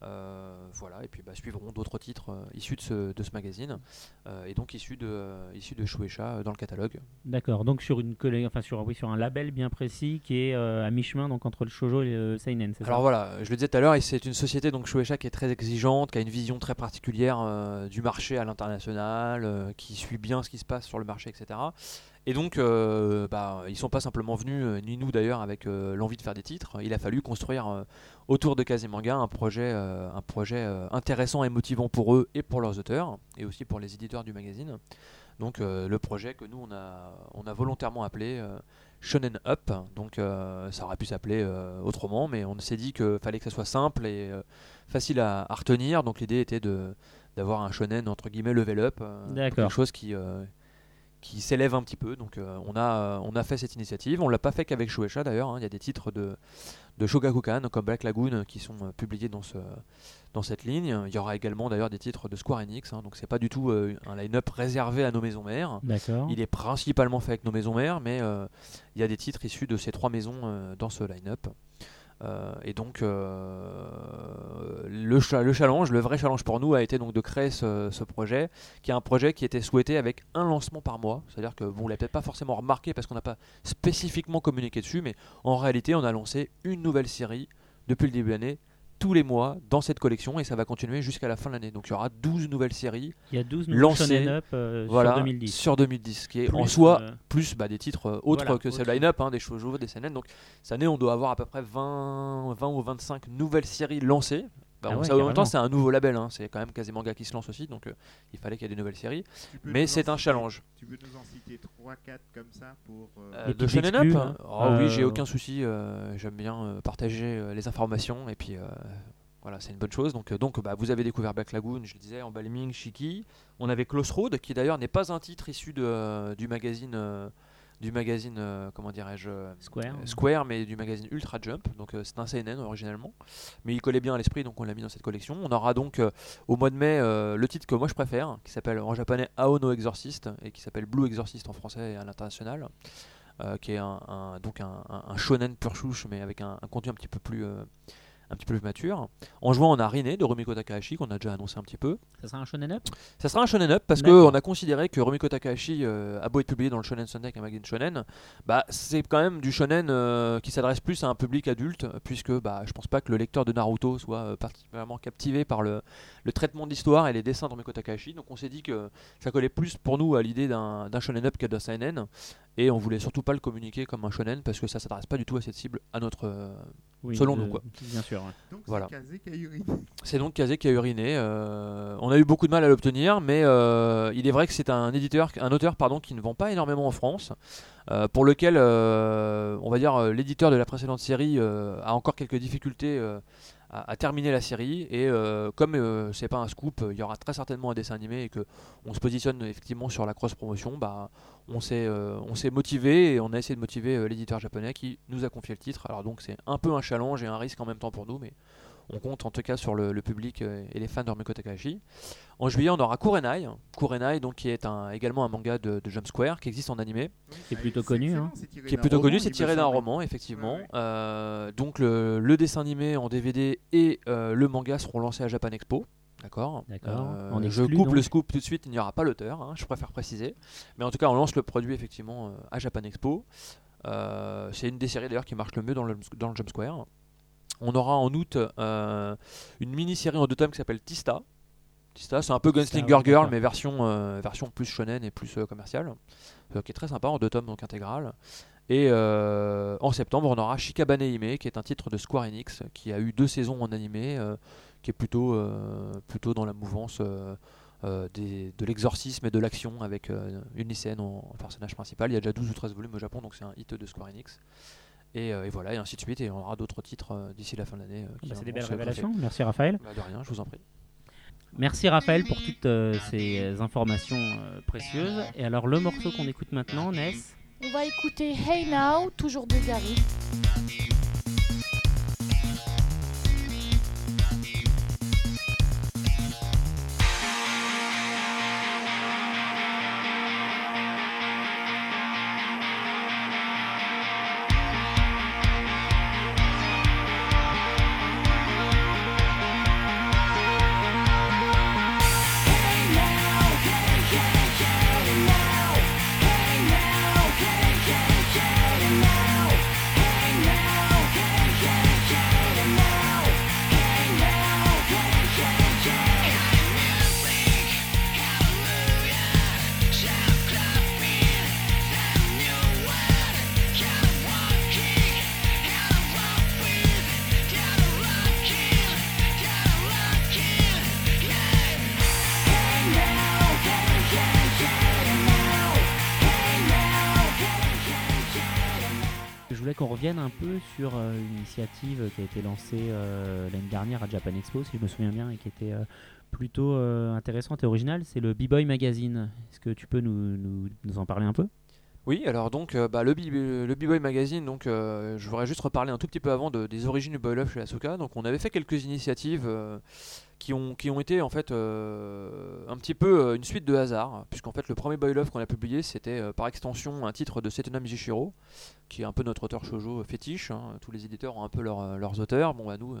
D: Euh, voilà, et puis bah, suivront d'autres titres euh, issus de ce, de ce magazine euh, et donc issus de, issus de Shueisha dans le catalogue.
B: D'accord. Donc sur une enfin sur oui, sur un label bien précis qui est à mi-chemin donc entre le shoujo et le seinen. c'est ça?
D: Alors voilà, je le disais tout à l'heure, et c'est une société donc Shueisha qui est très exigeante, qui a une vision très particulière du marché à l'international, qui suit bien ce qui se passe sur le marché, etc. Et donc, euh, bah, ils sont pas simplement venus, euh, ni nous d'ailleurs, avec euh, l'envie de faire des titres. Il a fallu construire euh, autour de Kazemanga un projet, un projet intéressant et motivant pour eux et pour leurs auteurs, et aussi pour les éditeurs du magazine. Donc le projet que nous on a, on a volontairement appelé Shonen Up. Donc ça aurait pu s'appeler autrement, mais on s'est dit qu'il fallait que ça soit simple et facile à, à retenir. Donc l'idée était de d'avoir un shonen entre guillemets level up,
B: D'accord.
D: quelque chose qui qui s'élève un petit peu. Donc euh, on a euh, on a fait cette initiative. On l'a pas fait qu'avec Shueisha d'ailleurs. hein. Il y a des titres de de Shogakukan comme Black Lagoon qui sont euh, publiés dans ce dans cette ligne. Il y aura également d'ailleurs des titres de Square Enix. hein. donc c'est pas du tout euh, un line-up réservé à nos maisons mères. Il est principalement fait avec nos maisons mères, mais euh, il y a des titres issus de ces trois maisons euh, dans ce line-up. Euh, et donc, euh, le, cha- le challenge, le vrai challenge pour nous a été donc de créer ce, ce projet, qui est un projet qui était souhaité avec un lancement par mois. C'est-à-dire que bon, on l'a peut-être pas forcément remarqué parce qu'on n'a pas spécifiquement communiqué dessus, mais en réalité, on a lancé une nouvelle série depuis le début de l'année tous les mois dans cette collection et ça va continuer jusqu'à la fin de l'année. Donc il y aura 12 nouvelles séries
B: Il y a 12 nouveaux
D: Lancé,
B: Shonen Up euh,
D: voilà,
B: sur 2010.
D: sur 2010, qui est en soi
B: euh,
D: plus bah, des titres euh, autres
B: Voilà,
D: que ce
B: autre.
D: line-up, hein, des shoujo, des seinen. Donc cette année, on doit avoir à peu près 20, 20 ou 25 nouvelles séries lancées. Bah,
B: Ah ouais,
D: ça, en même temps, c'est un nouveau label, hein, c'est quand même quasi manga qui se lance aussi, donc euh, il fallait qu'il y ait des nouvelles séries. Mais c'est un challenge.
A: Tu peux nous en citer 3-4 comme ça pour. euh,
D: Euh, de Shonen Up
B: hein.
D: Ah oui, j'ai
B: Euh,
D: aucun souci. euh, J'aime bien euh, partager euh, les informations et puis euh, voilà, c'est une bonne chose. Donc, euh, donc bah, vous avez découvert Black Lagoon, je le disais, en Balming, Shiki. On avait Close Road, qui d'ailleurs n'est pas un titre issu de, euh, du magazine, euh, du magazine, euh, comment dirais-je, euh,
B: Square.
D: Square, mais du magazine Ultra Jump. Donc euh, c'est un CNN originellement, mais il collait bien à l'esprit, donc on l'a mis dans cette collection. On aura donc au mois de mai le titre que moi je préfère, qui s'appelle en japonais Aono Exorcist et qui s'appelle Blue Exorcist en français et à l'international, qui est un, un- donc un, un- shonen pur chouche, mais avec un, contenu un petit peu plus un petit peu plus mature. En juin, on a Rine de Rumiko Takahashi, qu'on a déjà annoncé un petit peu.
B: Ça sera un Shonen Up?
D: Ça sera un shonen up parce qu'on a considéré que Rumiko Takahashi euh, a beau être publié dans le Shonen Sunday avec un magazine shonen, bah c'est quand même du shonen euh, qui s'adresse plus à un public adulte puisque bah je pense pas que le lecteur de Naruto soit euh, particulièrement captivé par le, le traitement d'histoire et les dessins de Rumiko Takahashi. Donc on s'est dit que ça collait plus pour nous à l'idée d'un shonen up que d'un seinen et on voulait surtout pas le communiquer comme un shonen parce que ça s'adresse pas du tout à cette cible à notre
B: Oui,
D: Selon nous, quoi.
B: Bien sûr.
A: Donc
D: voilà.
A: c'est Kazé qui a uriné.
D: C'est donc Kazé qui a uriné. euh, on a eu beaucoup de mal à l'obtenir, mais euh, il est vrai que c'est un éditeur, un auteur pardon, qui ne vend pas énormément en France, euh, pour lequel, euh, on va dire, l'éditeur de la précédente série euh, a encore quelques difficultés euh, à, terminer la série. Et euh, comme euh, c'est pas un scoop, il y aura très certainement un dessin animé et que on se positionne effectivement sur la cross promotion, bah, on s'est euh, on s'est motivé et on a essayé de motiver l'éditeur japonais qui nous a confié le titre. Alors donc c'est un peu un challenge et un risque en même temps pour nous, mais on compte en tout cas sur le, le public euh, et les fans de Rumiko Takahashi. En juillet, on aura Kurenai, Kurenai donc qui est un, également un manga de, de Jump Square qui existe en animé,
B: Qui est plutôt connu, hein.
D: qui est plutôt
A: roman,
D: connu, c'est tiré d'un roman effectivement.
A: Ouais, ouais.
D: Euh, donc le, le dessin animé en DVD et euh, le manga seront lancés à Japan Expo. D'accord? Euh, je coupe le scoop tout de suite, il n'y aura pas l'auteur, hein, je préfère préciser. Mais en tout cas, on lance le produit effectivement euh, à Japan Expo. Euh, c'est une des séries d'ailleurs qui marche le mieux dans le, dans le Jump Square. On aura en août euh, une mini-série en deux tomes qui s'appelle Tista. Tista, c'est un peu Gunslinger Girl, mais version, euh, version plus shonen et plus euh, commerciale. Qui est très sympa en deux tomes donc intégral. Et en septembre, on aura Shikabane Hime, qui est un titre de Square Enix, qui a eu deux saisons en animé, qui est plutôt, plutôt dans la mouvance des- de l'exorcisme et de l'action, avec une lycéenne en, en personnage principal. Il y a déjà 12 ou 13 volumes au Japon, donc c'est un hit de Square Enix. Et, euh, et voilà, et ainsi de suite, et on aura d'autres titres euh, d'ici la fin de l'année. euh, qui
B: Bah, c'est des belles révélations. Merci Raphaël.
D: Bah, de rien, je vous en prie.
B: Merci Raphaël pour toutes euh, ces informations euh, précieuses. Et alors le morceau qu'on écoute maintenant, Ness?
E: On va écouter Hey Now, toujours de Gary.
B: Un peu sur euh, une initiative qui a été lancée euh, l'année dernière à Japan Expo, si je me souviens bien, et qui était euh, plutôt intéressante et originale. C'est le B-Boy Magazine. Est-ce que tu peux nous, nous- en parler un peu?
D: Oui, alors donc bah, le B-Boy Magazine, donc je voudrais juste reparler un tout petit peu avant de- des origines du Boy Love chez Asuka. Donc on avait fait quelques initiatives qui, ont, qui ont été en fait euh, un petit peu euh, une suite de hasard, puisqu'en fait le premier Boy Love qu'on a publié c'était euh, par extension un titre de Setona Mijishiro, qui est un peu notre auteur shoujo fétiche. hein. Tous les éditeurs ont un peu leur, leurs auteurs. Bon, à nous,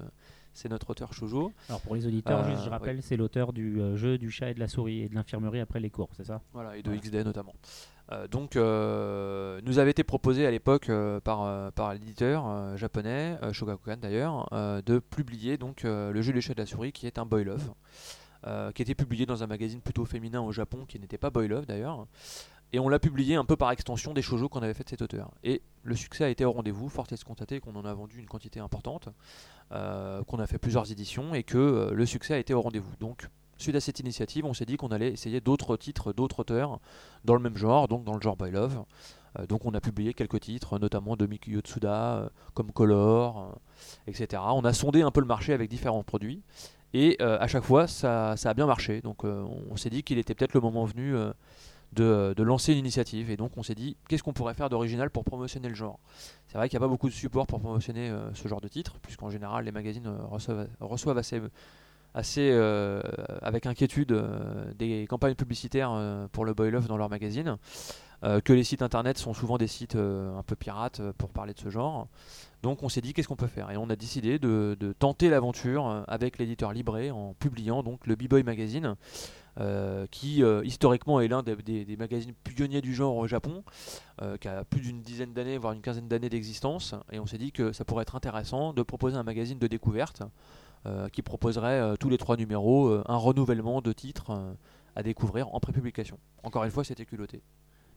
D: c'est notre auteur shoujo.
B: Alors pour les auditeurs,
D: Euh,
B: juste, je rappelle, c'est l'auteur du jeu du chat et de la souris et de l'infirmerie après les cours, c'est ça?
D: Voilà, et de
B: Voilà.
D: XD notamment. Euh, donc, euh, nous avait été proposé à l'époque euh, par, par l'éditeur japonais, Shogakukan d'ailleurs, de publier donc le jeu d'échecs de la souris qui est un euh, qui était publié dans un magazine plutôt féminin au Japon qui n'était pas Boy Love d'ailleurs. Et on l'a publié un peu par extension des shoujo qu'on avait fait de cet auteur. Et le succès a été au rendez-vous, fort est de constater qu'on en a vendu une quantité importante, qu'on a fait plusieurs éditions et que le succès a été au rendez-vous. Donc, suite à cette initiative, on s'est dit qu'on allait essayer d'autres titres, d'autres auteurs dans le même genre, donc dans le genre Boy Love. Euh, donc on a publié quelques titres, notamment de Mikiyo Tsuda, euh, comme Color, euh, etc. On a sondé un peu le marché avec différents produits. Et à chaque fois, ça, a bien marché. Donc on s'est dit qu'il était peut-être le moment venu de, lancer une initiative. Et donc on s'est dit, qu'est-ce qu'on pourrait faire d'original pour promotionner le genre? C'est vrai qu'il n'y a pas beaucoup de support pour promotionner ce genre de titre, puisqu'en général les magazines reçoivent assez, assez euh, avec inquiétude euh, des campagnes publicitaires euh, pour le Boy Love dans leur magazine. Que les sites internet sont souvent des sites un peu pirates pour parler de ce genre. Donc on s'est dit qu'est-ce qu'on peut faire? Et on a décidé de, tenter l'aventure avec l'éditeur Libré en publiant donc le B-Boy Magazine qui historiquement est l'un des, des- magazines pionniers du genre au Japon qui a plus d'une dizaine d'années voire une quinzaine d'années d'existence et on s'est dit que ça pourrait être intéressant de proposer un magazine de découverte qui proposerait euh, tous les trois numéros euh, un renouvellement de titres euh, à découvrir en prépublication. Encore une fois c'était culotté.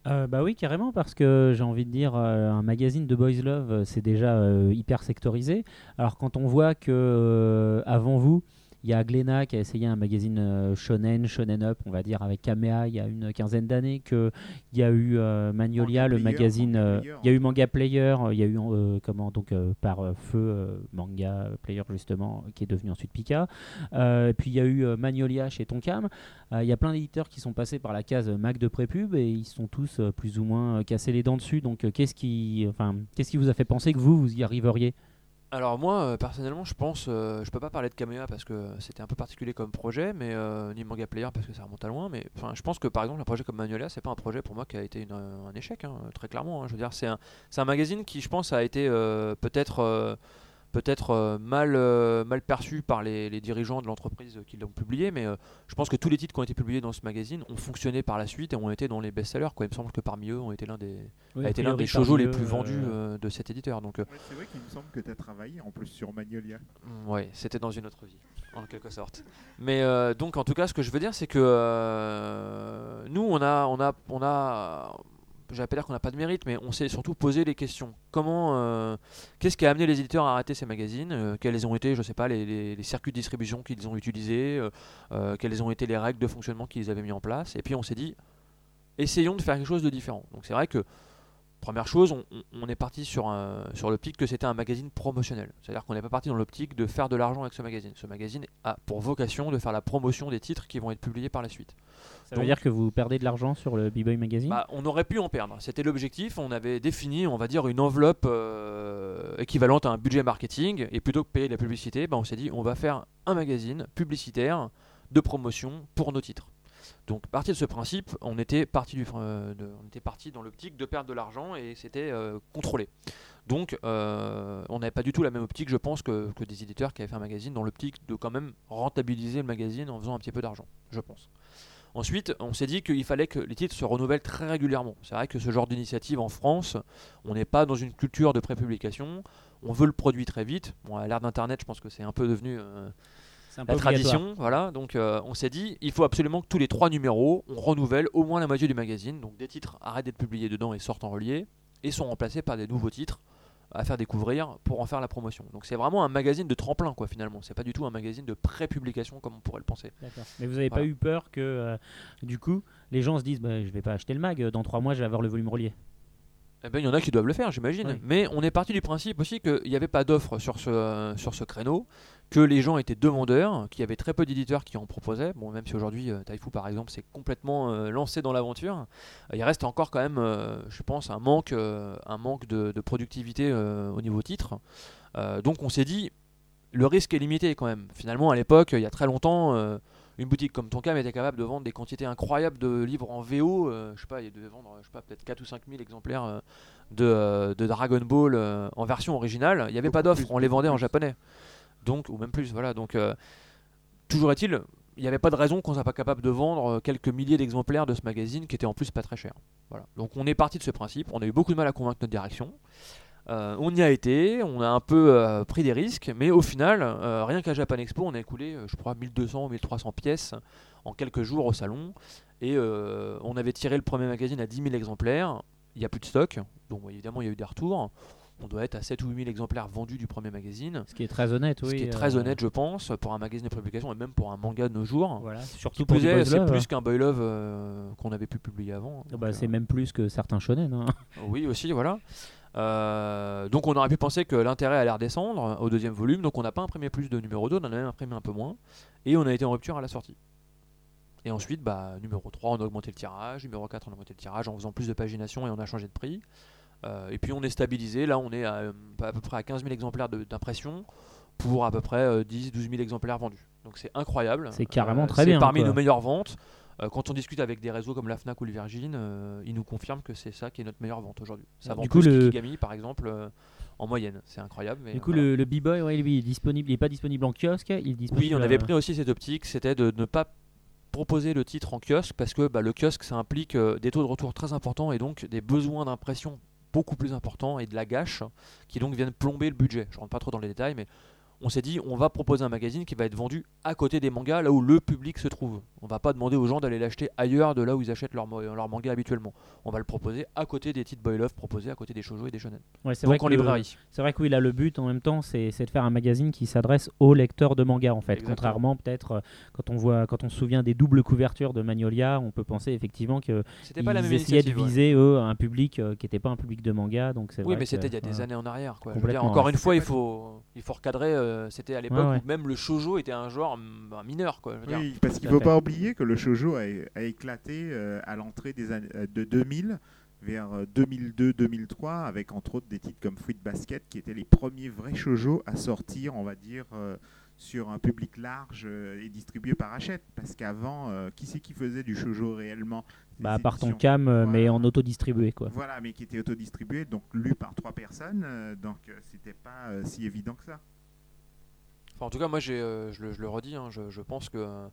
B: Euh, bah oui, carrément, parce que j'ai envie de dire, euh, un magazine de Boys Love, euh, c'est déjà euh, hyper sectorisé. Alors quand on voit que euh, avant vous, il y a Glénat qui a essayé un magazine euh, shonen, shonen up, on va dire, avec Kamea il y a une quinzaine d'années, qu'il y a eu euh, Magnolia,
A: Manga
B: le
A: Player,
B: magazine,
A: Manga
B: euh, il y a eu Manga Player, il y a eu comment donc par feu Manga Player justement, qui est devenu ensuite Pika. Et puis il y a eu Magnolia chez Tonkam. Il y a plein d'éditeurs qui sont passés par la case Mac de prépub et ils sont tous plus ou moins cassés les dents dessus. Donc qu'est-ce qui, enfin, qu'est-ce qui vous a fait penser que vous vous y arriveriez?
D: Alors moi euh, personnellement je pense, euh, je peux pas parler de Kamea parce que c'était un peu particulier comme projet, mais euh, ni Manga Player parce que ça remonte à loin, mais enfin je pense que par exemple un projet comme Magnolia c'est pas un projet pour moi qui a été un échec, hein, très clairement. hein. Je veux dire c'est un, un magazine qui je pense a été peut-être peut-être euh, mal, euh, mal perçu par les, les dirigeants de l'entreprise qui l'ont publié, mais euh, je pense que tous les titres qui ont été publiés dans ce magazine ont fonctionné par la suite et ont été dans les best-sellers. Quoi. Il me semble que parmi eux ont été l'un des, a été l'un des shoujo les plus vendus euh, de cet éditeur. Donc euh,
F: Ouais, c'est vrai qu'il me semble que tu as travaillé en plus sur Magnolia.
D: Mm, Ouais, c'était dans une autre vie, en quelque sorte. Mais euh, donc, en tout cas, ce que je veux dire, c'est que euh, nous, on a, on a, on a, j'allais pas dire qu'on n'a pas de mérite, mais on s'est surtout posé les questions. Comment, euh, qu'est-ce qui a amené les éditeurs à arrêter ces magazines? Euh, Quels ont été, je sais pas, les, circuits de distribution qu'ils ont utilisés? Euh, Quelles ont été les règles de fonctionnement qu'ils avaient mis en place? Et puis, on s'est dit, essayons de faire quelque chose de différent. Donc, c'est vrai que Première chose, on, est parti sur, sur l'optique que c'était un magazine promotionnel. C'est-à-dire qu'on n'est pas parti dans l'optique de faire de l'argent avec ce magazine. Ce magazine a pour vocation de faire la promotion des titres qui vont être publiés par la suite.
B: Ça veut
D: Donc-
B: dire que vous perdez de l'argent sur le B-Boy Magazine
D: Bah, on aurait pu en perdre. C'était l'objectif. On avait défini, on va dire, une enveloppe euh, équivalente à un budget marketing. Et plutôt que payer de la publicité, bah, on s'est dit on va faire un magazine publicitaire de promotion pour nos titres. Donc, à partir de ce principe, on était parti, du, euh, de- on était parti dans l'optique de perdre de l'argent et c'était euh, contrôlé. Donc, euh, on n'avait pas du tout la même optique, je pense, que, que des éditeurs qui avaient fait un magazine dans l'optique de quand même rentabiliser le magazine en faisant un petit peu d'argent, je pense. Ensuite, on s'est dit qu'il fallait que les titres se renouvellent très régulièrement. C'est vrai que ce genre d'initiative en France, on n'est pas dans une culture de prépublication. On veut le produit très vite. Bon, à l'ère d'Internet, je pense que c'est un peu devenu euh,
B: un
D: la tradition. Voilà. Donc, euh, on s'est dit, il faut absolument que tous les trois numéros, on renouvelle au moins la moitié du magazine. Donc, des titres arrêtent d'être publiés dedans et sortent en relié et sont remplacés par des nouveaux titres à faire découvrir pour en faire la promotion. Donc, c'est vraiment un magazine de tremplin, quoi, finalement. C'est pas du tout un magazine de prépublication comme on pourrait le penser.
B: Mais vous n'avez
D: Voilà.
B: pas eu peur que, euh, du coup, les gens se disent bah, je vais pas acheter le mag, dans trois mois je vais avoir le volume relié?
D: Eh ben, il y en a qui doivent le faire, j'imagine.
B: Oui.
D: Mais on est parti du principe aussi qu'il n'y avait pas d'offre sur ce, sur ce créneau, que les gens étaient demandeurs, qu'il y avait très peu d'éditeurs qui en proposaient. Bon, même si aujourd'hui, euh, Taifu, par exemple, s'est complètement euh, lancé dans l'aventure, euh, il reste encore quand même, je pense, un manque, un manque de, de productivité au niveau titre. Donc on s'est dit, le risque est limité quand même. Finalement, à l'époque, il y a très longtemps, une boutique comme Tonkam était capable de vendre des quantités incroyables de livres en VO. euh, je sais pas, il devait vendre, je sais pas, peut-être 4 ou 5 000 exemplaires euh, de, euh, de Dragon Ball en version originale. Il n'y avait pas d'offre, on les vendait en japonais. Donc, ou même plus, voilà. Donc, euh, toujours est-il, il n'y avait pas de raison qu'on soit pas capable de vendre euh, quelques milliers d'exemplaires de ce magazine qui était en plus pas très cher. Voilà. Donc on est parti de ce principe, on a eu beaucoup de mal à convaincre notre direction. Euh, on y a été, on a un peu pris des risques, mais au final, rien qu'à Japan Expo, on a écoulé, je crois, 1200 ou 1300 pièces en quelques jours au salon. Et on avait tiré le premier magazine à 10 000 exemplaires. Il n'y a plus de stock, donc évidemment, il y a eu des retours. On doit être à 7 ou 8 000 exemplaires vendus du premier magazine.
B: Ce qui est très honnête, oui.
D: Ce qui est très
B: euh,
D: honnête, je pense, pour un magazine de publication et même pour un manga de nos jours.
B: Voilà, surtout pour
D: c'est plus qu'un boy love euh, qu'on avait pu publier avant.
B: Ah bah, c'est
D: euh,
B: même plus que certains shonen. hein.
D: oui, aussi, voilà. Donc on aurait pu penser que l'intérêt allait redescendre au deuxième volume, donc on n'a pas imprimé plus de numéro 2, on en a même imprimé un peu moins, et on a été en rupture à la sortie. Et ensuite, bah, numéro 3, on a augmenté le tirage, numéro 4, on a augmenté le tirage en faisant plus de pagination et on a changé de prix. Euh, et puis on est stabilisé, là on est à, euh, à peu près à 15 000 exemplaires d'impression pour à peu près euh, 10-12 000 exemplaires vendus. Donc c'est incroyable.
B: C'est carrément
D: Euh,
B: très
D: c'est
B: bien,
D: parmi
B: quoi.
D: nos meilleures ventes. Quand on discute avec des réseaux comme la Fnac ou le Virgin, ils nous confirment que c'est ça qui est notre meilleure vente aujourd'hui. Ça
B: Du
D: vend
B: coup,
D: plus
B: le-
D: qu'Ikigami par exemple en moyenne. C'est incroyable. Mais
B: Du coup,
D: voilà.
B: le, le B-Boy, ouais, lui, il est disponible. Il est pas disponible en kiosque. Il est disponible.
D: Oui, on avait pris aussi cette optique, c'était de ne pas proposer le titre en kiosque parce que bah, le kiosque ça implique euh, des taux de retour très importants et donc des besoins d'impression beaucoup plus importants et de la gâche qui donc viennent plomber le budget. Je rentre pas trop dans les détails, mais on s'est dit on va proposer un magazine qui va être vendu à côté des mangas, là où le public se trouve. On va pas demander aux gens d'aller l'acheter ailleurs de là où ils achètent leur, leur manga habituellement. On va le proposer à côté des titres boy love proposés à côté des shoujo et des shonen.
B: ouais, c'est vrai
D: Donc en librairie.
B: C'est vrai que oui, là, le but en même temps, c'est c'est de faire un magazine qui s'adresse aux lecteurs de manga, en fait.
D: Exactement.
B: Contrairement, peut-être, euh, quand on voit, quand on se souvient des doubles couvertures de Magnolia, on peut penser effectivement que
D: C'était pas la même
B: ils essayaient de
D: ouais.
B: viser eux un public euh, qui n'était pas un public de manga. Donc
D: Oui,
B: vrai
D: mais c'était il y a des années en arrière. Quoi. Dire, encore une fois, il faut, il faut recadrer. euh, c'était à l'époque
B: Ouais, ouais.
D: où même le shoujo était un genre mm, bah, mineur. Quoi, je veux dire.
A: Oui, parce qu'il ne
B: à
A: faut pas oublier que le shoujo a, a éclaté euh, à l'entrée des années euh, de 2000 vers euh, 2002-2003 avec entre autres des titres comme Fruit Basket qui étaient les premiers vrais shoujo à sortir, on va dire, euh, sur un public large euh, et distribué par Hachette. Parce qu'avant, euh, qui c'est qui faisait du shoujo réellement?
B: Bah, par ton
A: éditions.
B: cam, euh, mais en auto-distribué, quoi.
A: Voilà, mais qui était autodistribué, donc lu par trois personnes, euh, donc euh, c'était pas euh, si évident que ça.
D: Enfin, en tout cas, moi, euh, je, le, je le redis, hein, je, je pense que euh,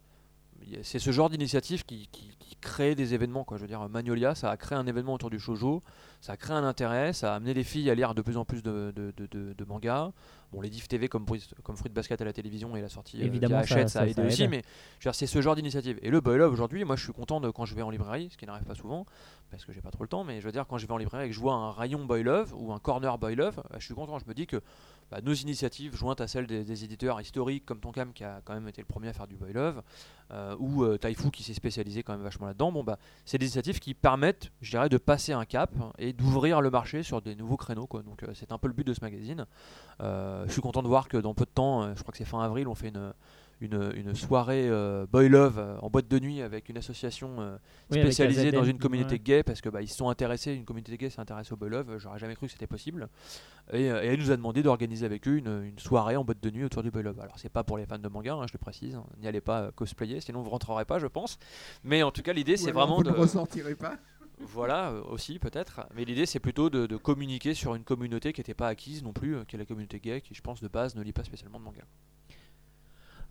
D: c'est ce genre d'initiative qui, qui, qui crée des événements. Quoi. Je veux dire, Magnolia, ça a créé un événement autour du shoujo, ça a créé un intérêt, ça a amené les filles à lire de plus en plus de, de, de, de- de mangas. Bon, les diff TV comme, comme Fruit Basket à la télévision et la sortie euh,
B: Évidemment,
D: via
B: ça-
D: Hachette, ça,
B: ça-
D: a aidé
B: ça
D: aussi,
B: aide.
D: mais c'est ce genre d'initiative. Et le Boy Love aujourd'hui, moi, je suis content de quand je vais en librairie, ce qui n'arrive pas souvent, parce que j'ai pas trop le temps, mais je veux dire, quand je vais en librairie et que je vois un rayon Boy Love ou un corner Boy Love, bah, je suis content. Je me dis que bah, nos initiatives, jointes à celles des, éditeurs historiques comme Tonkam qui a quand même été le premier à faire du boy love, euh, ou euh, Taifu qui s'est spécialisé quand même vachement là-dedans, bon, bah, c'est des initiatives qui permettent, je dirais, de passer un cap et d'ouvrir le marché sur des nouveaux créneaux. Donc euh, c'est un peu le but de ce magazine. Je suis content de voir que dans peu de temps, je crois que c'est fin avril, on fait une, une, une soirée euh, boy love euh, en boîte de nuit avec une association euh,
B: Oui,
D: spécialisée dans une communauté
B: ouais.
D: gay parce que bah, ils se sont intéressés, une communauté gay s'est intéressée au boy love, j'aurais jamais cru que c'était possible. Et, euh, et elle nous a demandé d'organiser avec eux une, une soirée en boîte de nuit autour du boy love. Alors c'est pas pour les fans de manga, hein, je le précise, n'y allez pas euh, cosplayer, sinon vous rentrerez pas, je pense. Mais en tout cas, l'idée c'est vraiment
A: vous
D: de
A: ne ressortirez pas.
D: voilà euh, aussi peut-être. Mais l'idée c'est plutôt de, de communiquer sur une communauté qui n'était pas acquise non plus, euh, qui est la communauté gay, qui je pense de base ne lit pas spécialement de manga.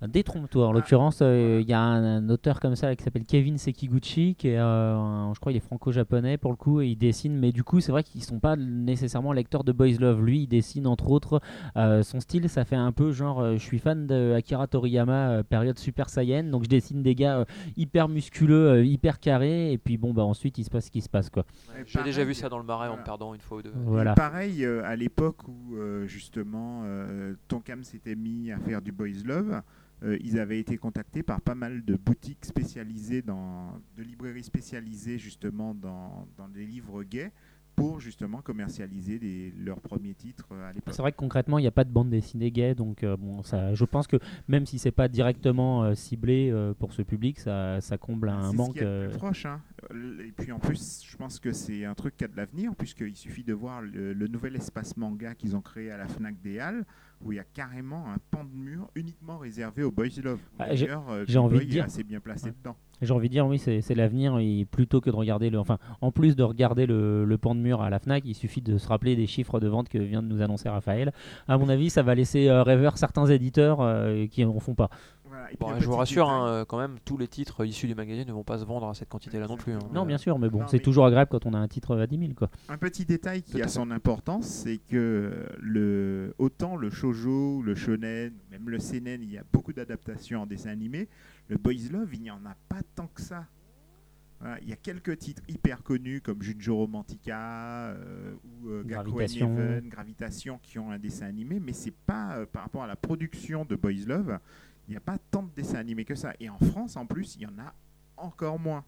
B: Détrompe-toi. En l'occurrence, euh, il y a un, un auteur comme ça qui s'appelle Kevin Sekiguchi, qui est, euh, un- je crois, il est franco-japonais pour le coup, et il dessine. Mais du coup, c'est vrai qu'ils sont pas nécessairement lecteurs de Boys Love. Lui, il dessine entre autres. euh, son style, ça fait un peu genre, euh, je suis fan de Akira Toriyama, euh, période Super Saiyan. Donc, je dessine des gars euh, hyper musculeux, euh, hyper carrés, et puis bon, bah ensuite, il se passe ce qui se passe, quoi.
D: J'ai déjà vu ça dans le marais en me perdant une fois ou deux.
B: Voilà.
A: Et pareil, euh, à l'époque où euh, justement euh, Tonkam s'était mis à faire du Boys Love, euh, ils avaient été contactés par pas mal de boutiques spécialisées, dans, de librairies spécialisées justement dans, dans les livres gays pour justement commercialiser les- leurs premiers titres euh, à l'époque.
B: C'est vrai que concrètement, il n'y a pas de bande dessinée gay, donc euh, bon, ça, je pense que même si c'est pas directement euh, ciblé euh, pour ce public, ça, ça comble un
A: ce
B: manque.
A: plus proche. hein. Et puis en plus, je pense que c'est un truc qui a de l'avenir, puisqu'il suffit de voir le, le nouvel espace manga qu'ils ont créé à la Fnac des Halles, où il y a carrément un pan de mur uniquement réservé aux Boys Love.
B: Ah, j'ai-
A: D'ailleurs, euh,
B: j'ai envie de dire.
A: est assez bien placé
B: Ouais.
A: dedans.
B: J'ai envie de dire, oui, c'est l'avenir. Plutôt que de regarder le. Enfin, en plus de regarder le, le pan de mur à la Fnac, il suffit de se rappeler des chiffres de vente que vient de nous annoncer Raphaël. À mon avis, ça va laisser euh, rêveur certains éditeurs euh, qui en font pas.
A: Voilà. Et
D: Bon,
A: puis, un
D: je vous rassure, hein, euh, quand même, tous les titres issus du magazine ne vont pas se vendre à cette quantité-là non plus. hein.
B: Non, bien sûr, mais bon, c'est
A: mais-
B: toujours agréable quand on a un titre à 10 000, quoi.
A: Un petit détail qui a son importance, c'est que le, autant le shoujo, le shonen, même le seinen, il y a beaucoup d'adaptations en dessin animé. Le boys love, il n'y en a pas tant que ça. Voilà, il y a quelques titres hyper connus comme Junjo Romantica euh, ou euh, Gakuen
B: Gravitation.
A: Gravitation qui ont un dessin animé, mais c'est pas euh, par rapport à la production de boys love, il n'y a pas tant de dessins animés que ça. Et en France, en plus, il y en a encore moins.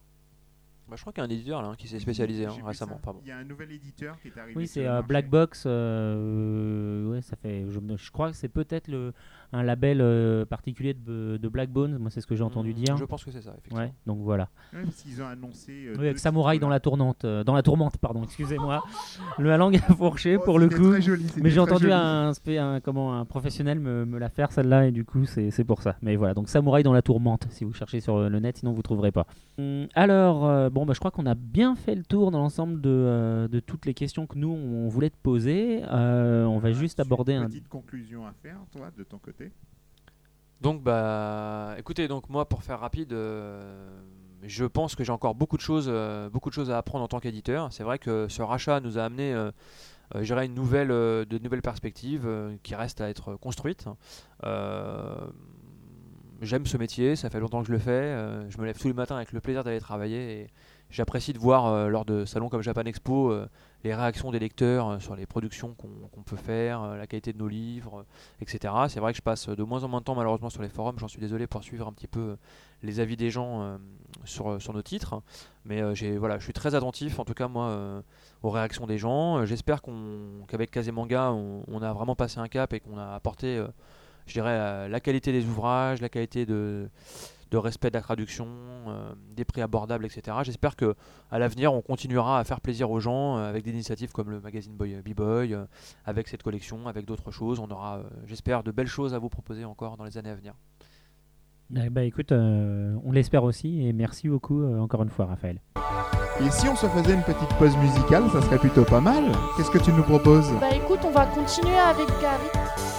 D: Bah, je crois qu'il y a un éditeur là, hein, qui s'est spécialisé hein, récemment.
A: Il y a un nouvel éditeur qui est arrivé.
B: Oui, c'est euh. Black Box. euh, ouais, ça fait. Je crois que c'est peut-être le un label euh, particulier de, de Black Bones. Moi, c'est ce que j'ai entendu
D: Hmm,
B: dire.
D: Je pense que c'est ça, effectivement.
B: Ouais, donc voilà.
A: Parce qu'ils ont annoncé. euh,
B: Oui, avec Samouraï dans la tournante, euh, dans la tourmente, pardon. Excusez-moi. le la langue a fourché
A: Oh,
B: pour le coup.
A: très joli, c'était
B: Mais j'ai entendu
A: joli.
B: un, comment, un professionnel me, me la faire celle-là et du coup c'est c'est pour ça. Mais voilà, donc Samouraï dans la tourmente si vous cherchez sur le net, sinon vous trouverez pas. Hum, alors, euh, bon, bah, je crois qu'on a bien fait le tour dans l'ensemble de, euh, de toutes les questions que nous on voulait te poser. Euh, on va juste aborder
A: une
B: un.
A: petite conclusion à faire, toi, de ton côté.
D: Donc bah écoutez donc moi pour faire rapide euh, je pense que j'ai encore beaucoup de choses euh, beaucoup de choses à apprendre en tant qu'éditeur. C'est vrai que ce rachat nous a amené euh, euh, une nouvelle de nouvelles perspectives qui restent à être construites. J'aime ce métier, ça fait longtemps que je le fais. je me lève tous les matins avec le plaisir d'aller travailler et j'apprécie de voir lors de salons comme Japan Expo les réactions des lecteurs euh, sur les productions qu'on peut faire, euh, la qualité de nos livres, euh, etc. C'est vrai que je passe de moins en moins de temps malheureusement sur les forums, j'en suis désolé pour suivre un petit peu les avis des gens sur, nos titres, mais voilà, je suis très attentif en tout cas moi aux réactions des gens. J'espère qu'avec Kazemanga on, a vraiment passé un cap et qu'on a apporté, je dirais, la qualité des ouvrages, la qualité de, de respect de la traduction, euh, des prix abordables, etc. J'espère que à l'avenir on continuera à faire plaisir aux gens euh, avec des initiatives comme le magazine Boy- B-Boy, euh, avec cette collection, avec d'autres choses. On aura, euh, j'espère, de belles choses à vous proposer encore dans les années à venir.
B: Eh bah écoute, euh, on l'espère aussi et merci beaucoup euh, encore une fois Raphaël.
A: Et si on se faisait une petite pause musicale, ça serait plutôt pas mal. Qu'est-ce que tu nous proposes?
G: Bah écoute, on va continuer avec Gary.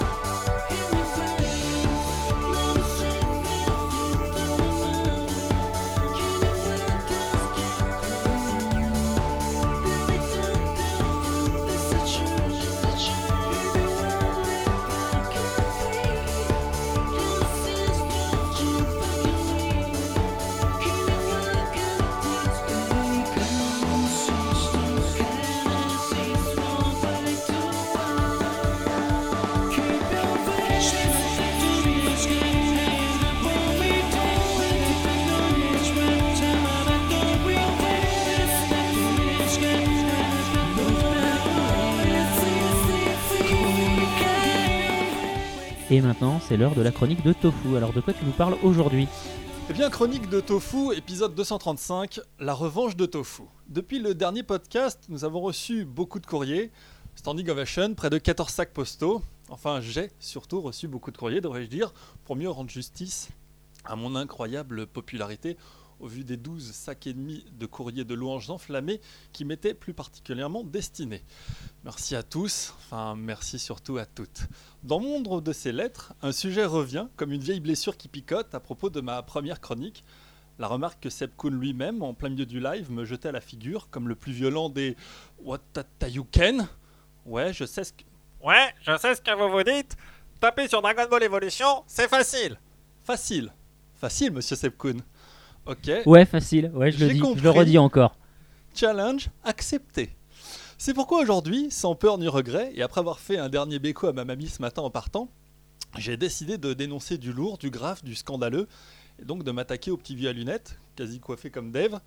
B: Et maintenant, c'est l'heure de la chronique de Tofu. Alors de quoi tu nous parles aujourd'hui
C: Eh bien, chronique de Tofu, épisode 235, la revanche de Tofu. Depuis le dernier podcast, nous avons reçu beaucoup de courriers, standing ovation, près de 14 sacs postaux. Enfin, j'ai surtout reçu beaucoup de courriers, devrais-je dire, pour mieux rendre justice à mon incroyable popularité au vu des 12 sacs et demi de courriers de louanges enflammés qui m'étaient plus particulièrement destinés. Merci à tous, enfin merci surtout à toutes. Dans nombre de ces lettres, un sujet revient comme une vieille blessure qui picote à propos de ma première chronique. La remarque que Seb Kuhn lui-même, en plein milieu du live, me jetait à la figure comme le plus violent des What you can? Ouais, je sais ce que.
H: Ouais, je sais ce que vous vous dites. Tapez sur Dragon Ball Evolution, c'est facile.
C: Facile. Facile, monsieur Seb Kuhn. Ok.
B: Ouais, facile. Ouais, je le dis. Je le redis encore.
C: Challenge accepté. C'est pourquoi aujourd'hui, sans peur ni regret, et après avoir fait un dernier béco à ma mamie ce matin en partant, j'ai décidé de dénoncer du lourd, du grave, du scandaleux, et donc de m'attaquer au petit vieux à lunettes, quasi coiffé comme Dave.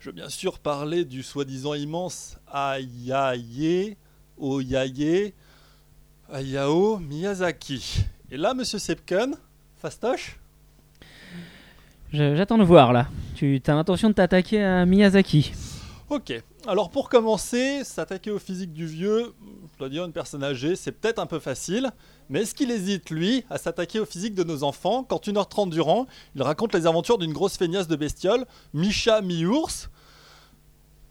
C: Je veux bien sûr parler du soi-disant immense Ayaye, Oyaye, Ayao Miyazaki. Et là, monsieur Sepken, fastoche
B: J'attends de voir là. Tu as l'intention de t'attaquer à Miyazaki.
C: Ok, alors pour commencer, s'attaquer au physique du vieux, je dois dire une personne âgée, c'est peut-être un peu facile, mais est-ce qu'il hésite, lui, à s'attaquer au physique de nos enfants quand 1h30 durant, il raconte les aventures d'une grosse feignasse de bestiole, mi-chat, mi-ours?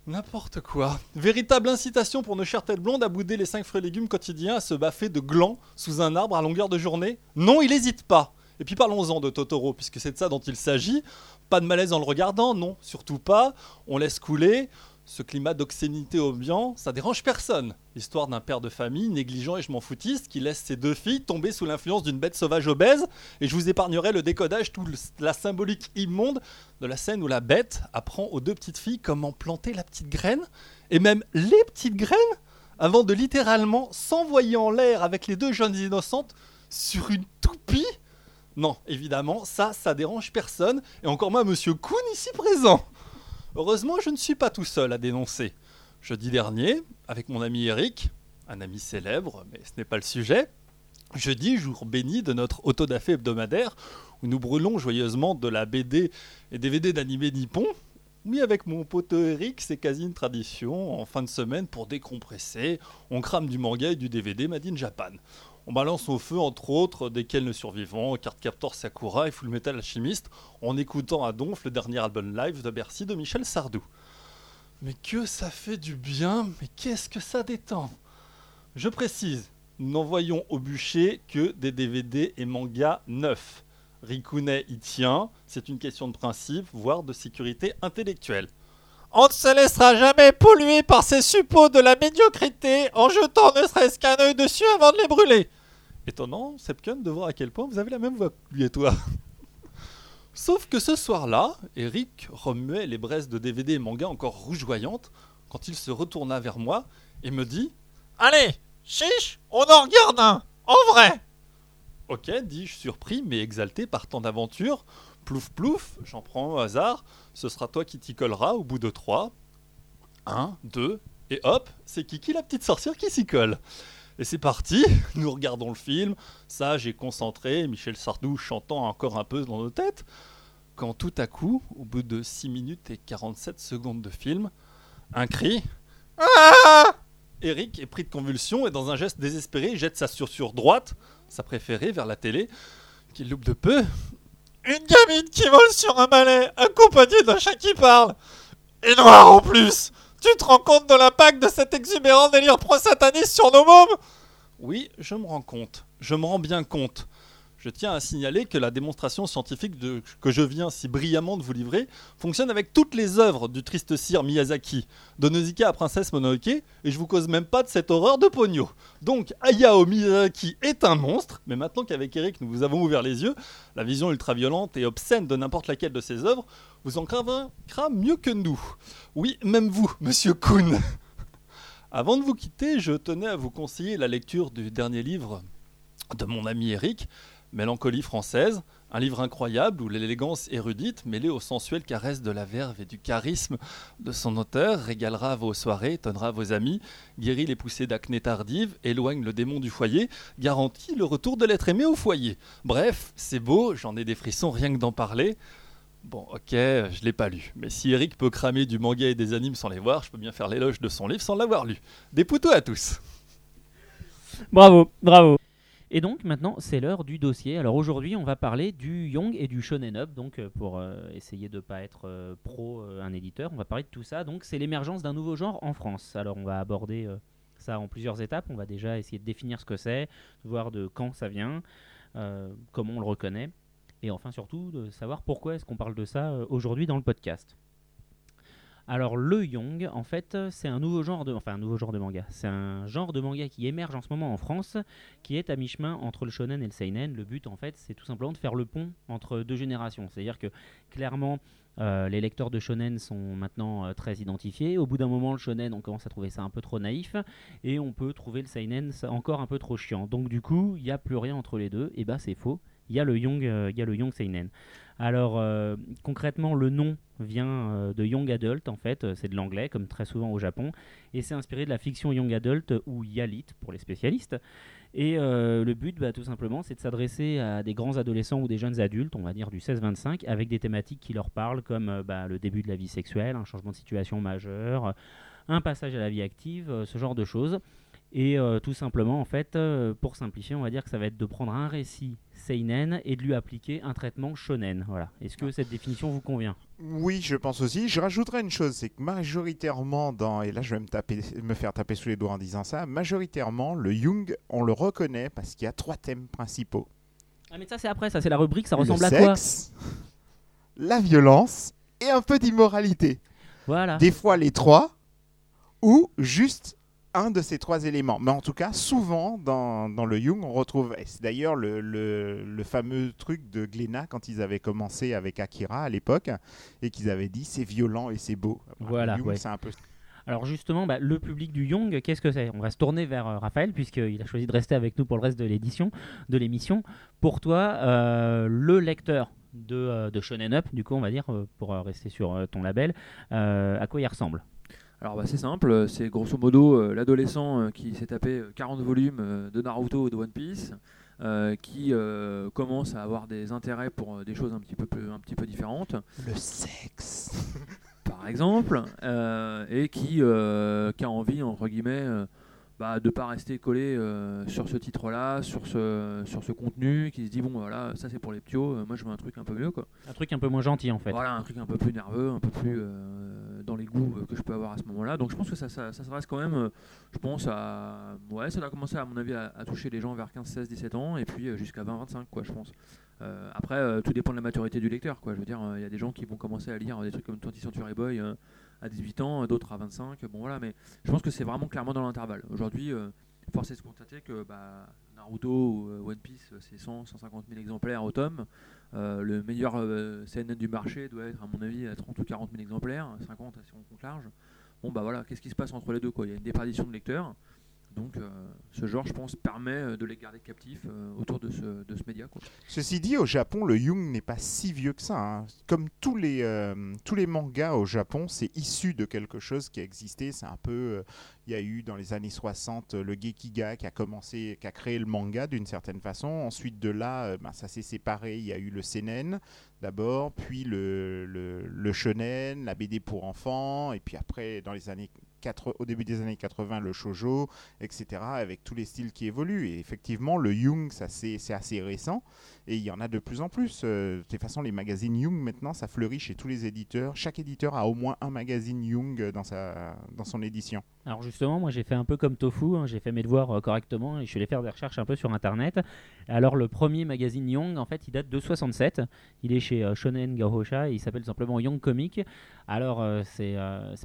C: N'importe quoi. Véritable incitation pour nos chères têtes blondes à bouder les 5 fruits légumes quotidiens, à se baffer de glands sous un arbre à longueur de journée? Non, il hésite pas. Et puis parlons-en de Totoro, puisque c'est de ça dont il s'agit. Pas de malaise en le regardant, non, surtout pas. On laisse couler. Ce climat d'obscénité ambiant, ça dérange personne. L'histoire d'un père de famille négligent et je m'en foutiste qui laisse ses deux filles tomber sous l'influence d'une bête sauvage obèse. Et je vous épargnerai le décodage, toute la symbolique immonde de la scène où la bête apprend aux deux petites filles comment planter la petite graine, et même les petites graines, avant de littéralement s'envoyer en l'air avec les deux jeunes innocentes sur une toupie. Non, évidemment, ça, ça dérange personne, et encore moins Monsieur Kuhn ici présent. Heureusement, je ne suis pas tout seul à dénoncer. Jeudi dernier, avec mon ami Eric, un ami célèbre, mais ce n'est pas le sujet, jeudi, jour béni de notre autodafé hebdomadaire, où nous brûlons joyeusement de la BD et DVD d'animé nippon. Oui, avec mon pote Eric, c'est quasi une tradition. En fin de semaine, pour décompresser, on crame du manga et du DVD Made in Japan. On balance au feu, entre autres, desquels ne survivants, Card Captor Sakura et Full Metal Alchemist, en écoutant à donf le dernier album live de Bercy de Michel Sardou. Mais que ça fait du bien, mais qu'est-ce que ça détend Je précise, nous n'envoyons au bûcher que des DVD et mangas neufs. Rikune y tient, c'est une question de principe, voire de sécurité intellectuelle.
H: On ne se laissera jamais polluer par ces suppôts de la médiocrité en jetant ne serait-ce qu'un œil dessus avant de les brûler.
C: Étonnant, Sepken, de voir à quel point vous avez la même voix que lui et toi. Sauf que ce soir-là, Eric remuait les braises de DVD et manga encore rougeoyantes quand il se retourna vers moi et me dit
H: Allez, chiche, on en regarde un, en vrai.
C: Ok, dis-je surpris mais exalté par tant d'aventure. Plouf plouf, j'en prends au hasard, ce sera toi qui t'y colleras au bout de trois. Un, deux, et hop, c'est Kiki la petite sorcière qui s'y colle. Et c'est parti, nous regardons le film, sage et concentré, Michel Sardou chantant encore un peu dans nos têtes, quand tout à coup, au bout de 6 minutes et 47 secondes de film, un cri
H: Ah
C: Eric est pris de convulsion et dans un geste désespéré jette sa sur droite, sa préférée, vers la télé, qu'il loupe de peu.
H: Une gamine qui vole sur un balai, accompagnée d'un chat qui parle. Et noir en plus Tu te rends compte de l'impact de cet exubérant délire pro-sataniste sur nos mômes?
C: Oui, je me rends compte. Je me rends bien compte. Je tiens à signaler que la démonstration scientifique que je viens si brillamment de vous livrer fonctionne avec toutes les œuvres du triste sire Miyazaki, de Nausicaa à Princesse Mononoke, et je vous cause même pas de cette horreur de pogno. Donc Hayao Miyazaki est un monstre, mais maintenant qu'avec Eric nous vous avons ouvert les yeux, la vision ultra-violente et obscène de n'importe laquelle de ses œuvres vous en convaincra mieux que nous. Oui, même vous, monsieur Kuhn. Avant de vous quitter, je tenais à vous conseiller la lecture du dernier livre de mon ami Eric, Mélancolie française, un livre incroyable où l'élégance érudite, mêlée aux sensuelles caresses de la verve et du charisme de son auteur, régalera vos soirées, étonnera vos amis, guérit les poussées d'acné tardive, éloigne le démon du foyer, garantit le retour de l'être aimé au foyer. Bref, c'est beau, j'en ai des frissons rien que d'en parler. Bon, ok, je l'ai pas lu, mais si Eric peut cramer du manga et des animes sans les voir, je peux bien faire l'éloge de son livre sans l'avoir lu. Des poutos à tous
B: Bravo, bravo. Et donc maintenant, c'est l'heure du dossier. Alors aujourd'hui, on va parler du Young et du Shonen Up. Donc euh, pour euh, essayer de ne pas être euh, pro un éditeur, on va parler de tout ça. Donc c'est l'émergence d'un nouveau genre en France. Alors on va aborder ça en plusieurs étapes. On va déjà essayer de définir ce que c'est, de voir de quand ça vient, comment on le reconnaît, et enfin surtout de savoir pourquoi est-ce qu'on parle de ça aujourd'hui dans le podcast. Alors le Young, en fait, c'est un nouveau genre de, enfin un nouveau genre de manga. C'est un genre de manga qui émerge en ce moment en France, qui est à mi-chemin entre le shonen et le seinen. Le but, en fait, c'est tout simplement de faire le pont entre deux générations. C'est-à-dire que clairement, euh, les lecteurs de shonen sont maintenant euh, très identifiés. Au bout d'un moment, le shonen, on commence à trouver ça un peu trop naïf, et on peut trouver le seinen encore un peu trop chiant. Donc du coup, il n'y a plus rien entre les deux. Et bah c'est faux. Il y a le young, euh, il y a le young seinen. Alors euh, concrètement, le nom vient euh, de young adult en fait. Euh, C'est de l'anglais, comme très souvent au Japon, et c'est inspiré de la fiction young adult ou yalit pour les spécialistes. Et le but, bah, tout simplement, c'est de s'adresser à des grands adolescents ou des jeunes adultes, on va dire du 16-25, avec des thématiques qui leur parlent, comme bah, le début de la vie sexuelle, un changement de situation majeur, un passage à la vie active, ce genre de choses. Et tout simplement, en fait, pour simplifier, on va dire que ça va être de prendre un récit seinen et de lui appliquer un traitement shonen. Voilà. Est-ce que cette définition vous convient?
A: Oui, je pense aussi. Je rajouterais une chose, c'est que majoritairement dans, et là je vais me, taper, me faire taper sous les doigts en disant ça, majoritairement le Jung, on le reconnaît parce qu'il y a trois thèmes principaux.
B: Ah, mais ça, c'est après, ça, c'est la rubrique, ça
A: le
B: ressemble à quoi?
A: sexe, la violence et un peu d'immoralité.
B: Voilà.
A: Des fois les trois, ou juste un de ces trois éléments. Mais en tout cas, souvent dans, dans le Jung, on retrouve. et C'est d'ailleurs le, le- le fameux truc de Glénat quand ils avaient commencé avec Akira à l'époque et qu'ils avaient dit c'est violent et c'est beau.
B: Voilà,
A: Jung,
B: ouais.
A: c'est un peu.
B: Alors justement, bah, le public du Young, qu'est-ce que c'est? On va se tourner vers euh, Raphaël, puisqu'il a choisi de rester avec nous pour le reste de l'édition, de l'émission. Pour toi, euh, le lecteur de, euh, de Shonen Up, du coup, on va dire, pour rester sur ton label, à quoi il ressemble?
D: Alors bah, c'est simple, c'est grosso modo euh, l'adolescent euh, qui s'est tapé euh, 40 volumes euh, de Naruto ou de One Piece, qui commence à avoir des intérêts pour des choses un petit peu, plus- un petit peu différentes,
A: Le sexe.
D: par exemple, et qui, qui a envie, entre guillemets, bah, de pas rester collé euh, sur ce titre-là, sur ce, sur ce contenu, qui se dit bon voilà, ça c'est pour les ptios, euh, moi je veux un truc un peu mieux quoi.
B: Un truc un peu moins gentil, en fait.
D: Voilà, un truc un peu plus nerveux, un peu plus euh, dans les goûts que je peux avoir à ce moment-là. Donc je pense que ça, ça, ça s'adresse quand même, je pense à... Ouais, ça doit commencer à mon avis à, à toucher les gens vers 15, 16, 17 ans et puis jusqu'à 20, 25 quoi, je pense. Après, tout dépend de la maturité du lecteur quoi. Je veux dire, il y a des gens qui vont commencer à lire des trucs comme 20 Century Boy à 18 ans, euh, d'autres à 25. Bon voilà, mais je pense que c'est vraiment clairement dans l'intervalle. Aujourd'hui, euh, force est de constater que bah, Naruto ou euh, One Piece, euh, c'est 100, 150 000 exemplaires au tome. Le meilleur euh, CNN du marché doit être, à mon avis, à 30 ou 40 000 exemplaires, 50 si on compte large. Bon, bah voilà, qu'est-ce qui se passe entre les deux Il y a une déperdition de lecteurs. Donc, euh, ce genre, je pense, permet euh, de les garder captifs euh, autour de ce, de ce média.
A: Ceci dit, au Japon, le Jung n'est pas si vieux que ça. hein. Comme tous les, tous les mangas au Japon, c'est issu de quelque chose qui a existé. C'est un peu. Il y a eu dans les années 60 euh, le Gekiga qui a commencé, qui a créé le manga d'une certaine façon. Ensuite de là, ben, ça s'est séparé. Il y a eu le seinen d'abord, puis le, le, le shonen, la BD pour enfants, et puis après, dans les années 4, au début des années 80, le shojo, etc. Avec tous les styles qui évoluent. Et effectivement, le ça c'est assez récent. Et il y en a de plus en plus. Euh, de toute façon, les magazines Jung, maintenant, ça fleurit chez tous les éditeurs. Chaque éditeur a au moins un magazine euh, dans, sa, dans son édition.
B: Alors justement, moi j'ai fait un peu comme Tofu, hein, j'ai fait mes devoirs euh, correctement et je suis allé faire des recherches un peu sur internet. Alors le premier magazine Young, en fait, il date de 67. Il est chez euh, Shonen Gahosha et il s'appelle simplement Young Comic. Alors euh, c'est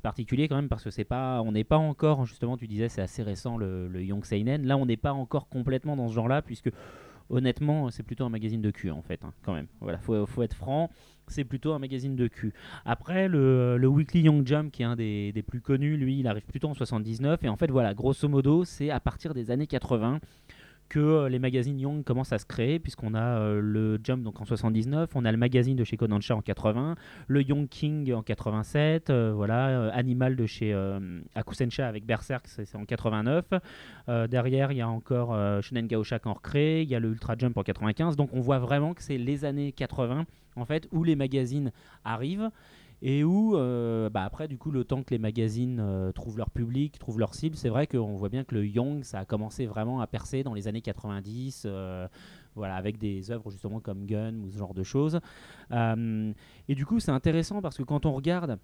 B: particulier quand même parce que c'est pas, on n'est pas encore, justement, tu disais c'est assez récent le, le Young Seinen. Là, on n'est pas encore complètement dans ce genre-là puisque honnêtement, c'est plutôt un magazine de cul en fait, hein, quand même. Voilà, faut, faut être franc. C'est plutôt un magazine de cul. Après, le, Weekly Young Jump, qui est un des, des plus connus, lui, il arrive plutôt en 79. Et en fait, voilà, grosso modo, c'est à partir des années 80 que euh, les magazines Young commencent à se créer, puisqu'on a euh, le Jump donc en 79, on a le magazine de chez Kodansha en 80, le Young King en 87, euh, voilà, Animal de chez Akusensha avec Berserk, c'est en 89. Euh, derrière, il y a encore Shonen Gaosha qui en recrée, il y a le Ultra Jump en 95. Donc on voit vraiment que c'est les années 80 en fait où les magazines arrivent et où euh, bah, après du coup le temps que les magazines euh, trouvent leur public, trouvent leur cible, c'est vrai qu'on voit bien que le Young ça a commencé vraiment à percer dans les années 90 euh, voilà avec des œuvres justement comme Gun ou ce genre de choses. Et du coup c'est intéressant parce que quand on regarde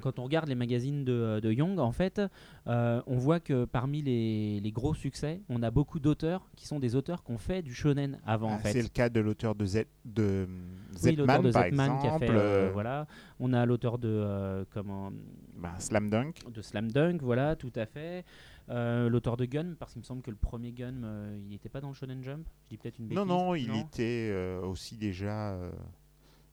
B: quand on regarde les magazines de, de Young, en fait, euh, on voit que parmi les, les gros succès, on a beaucoup d'auteurs qui sont des auteurs qui ont fait du shonen avant. en
A: Ah,
B: fait.
A: C'est le cas de l'auteur de Z, de
B: Oui,
A: Zetman,
B: de
A: par
B: Zetman
A: exemple.
B: qui a fait.
A: euh,
B: euh, voilà. On a l'auteur de, euh, comment,
A: bah, Slam Dunk.
B: de Slam Dunk, voilà, tout à fait. Euh, l'auteur de Gun, parce qu'il me semble que le premier Gun, euh, il n'était pas dans le Shonen Jump. Je dis peut-être une bêtise.
A: Non, non, il était euh, aussi déjà euh,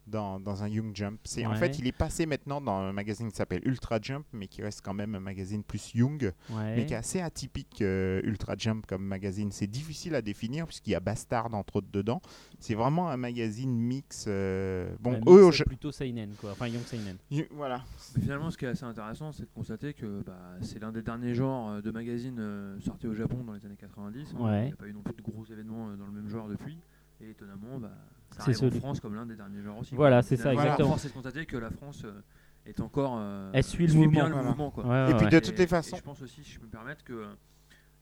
A: dans, dans un Young Jump. C'est En fait, il est passé maintenant dans un magazine qui s'appelle Ultra Jump, mais qui reste quand même un magazine plus Young,
B: Ouais.
A: mais qui est assez atypique, euh, Ultra Jump comme magazine. C'est difficile à définir puisqu'il y a Bastard entre autres dedans. C'est vraiment un magazine mix. euh, Bon, eux, Ja-
B: plutôt Seinen, quoi. Enfin, Young Seinen.
A: Y- Voilà.
D: Mais finalement, ce qui est assez intéressant, c'est de constater que bah, c'est l'un des derniers genres euh, de magazines euh, sortis au Japon dans les années 90. hein.
B: Ouais.
D: Il n'y a pas eu non plus de gros événements euh, dans le même genre depuis. Et étonnamment, bah, ça arrive en
B: celui-
D: France comme l'un des derniers genres aussi.
B: Voilà, c'est ça,
A: exactement.
D: Force est de constater que la France euh, est encore. euh,
B: Elle suit le
D: bien
B: mouvement.
D: le
A: Voilà.
D: mouvement. Quoi.
B: Ouais,
A: Et puis de toutes les façons.
D: je pense aussi, si je peux me permettre, que euh,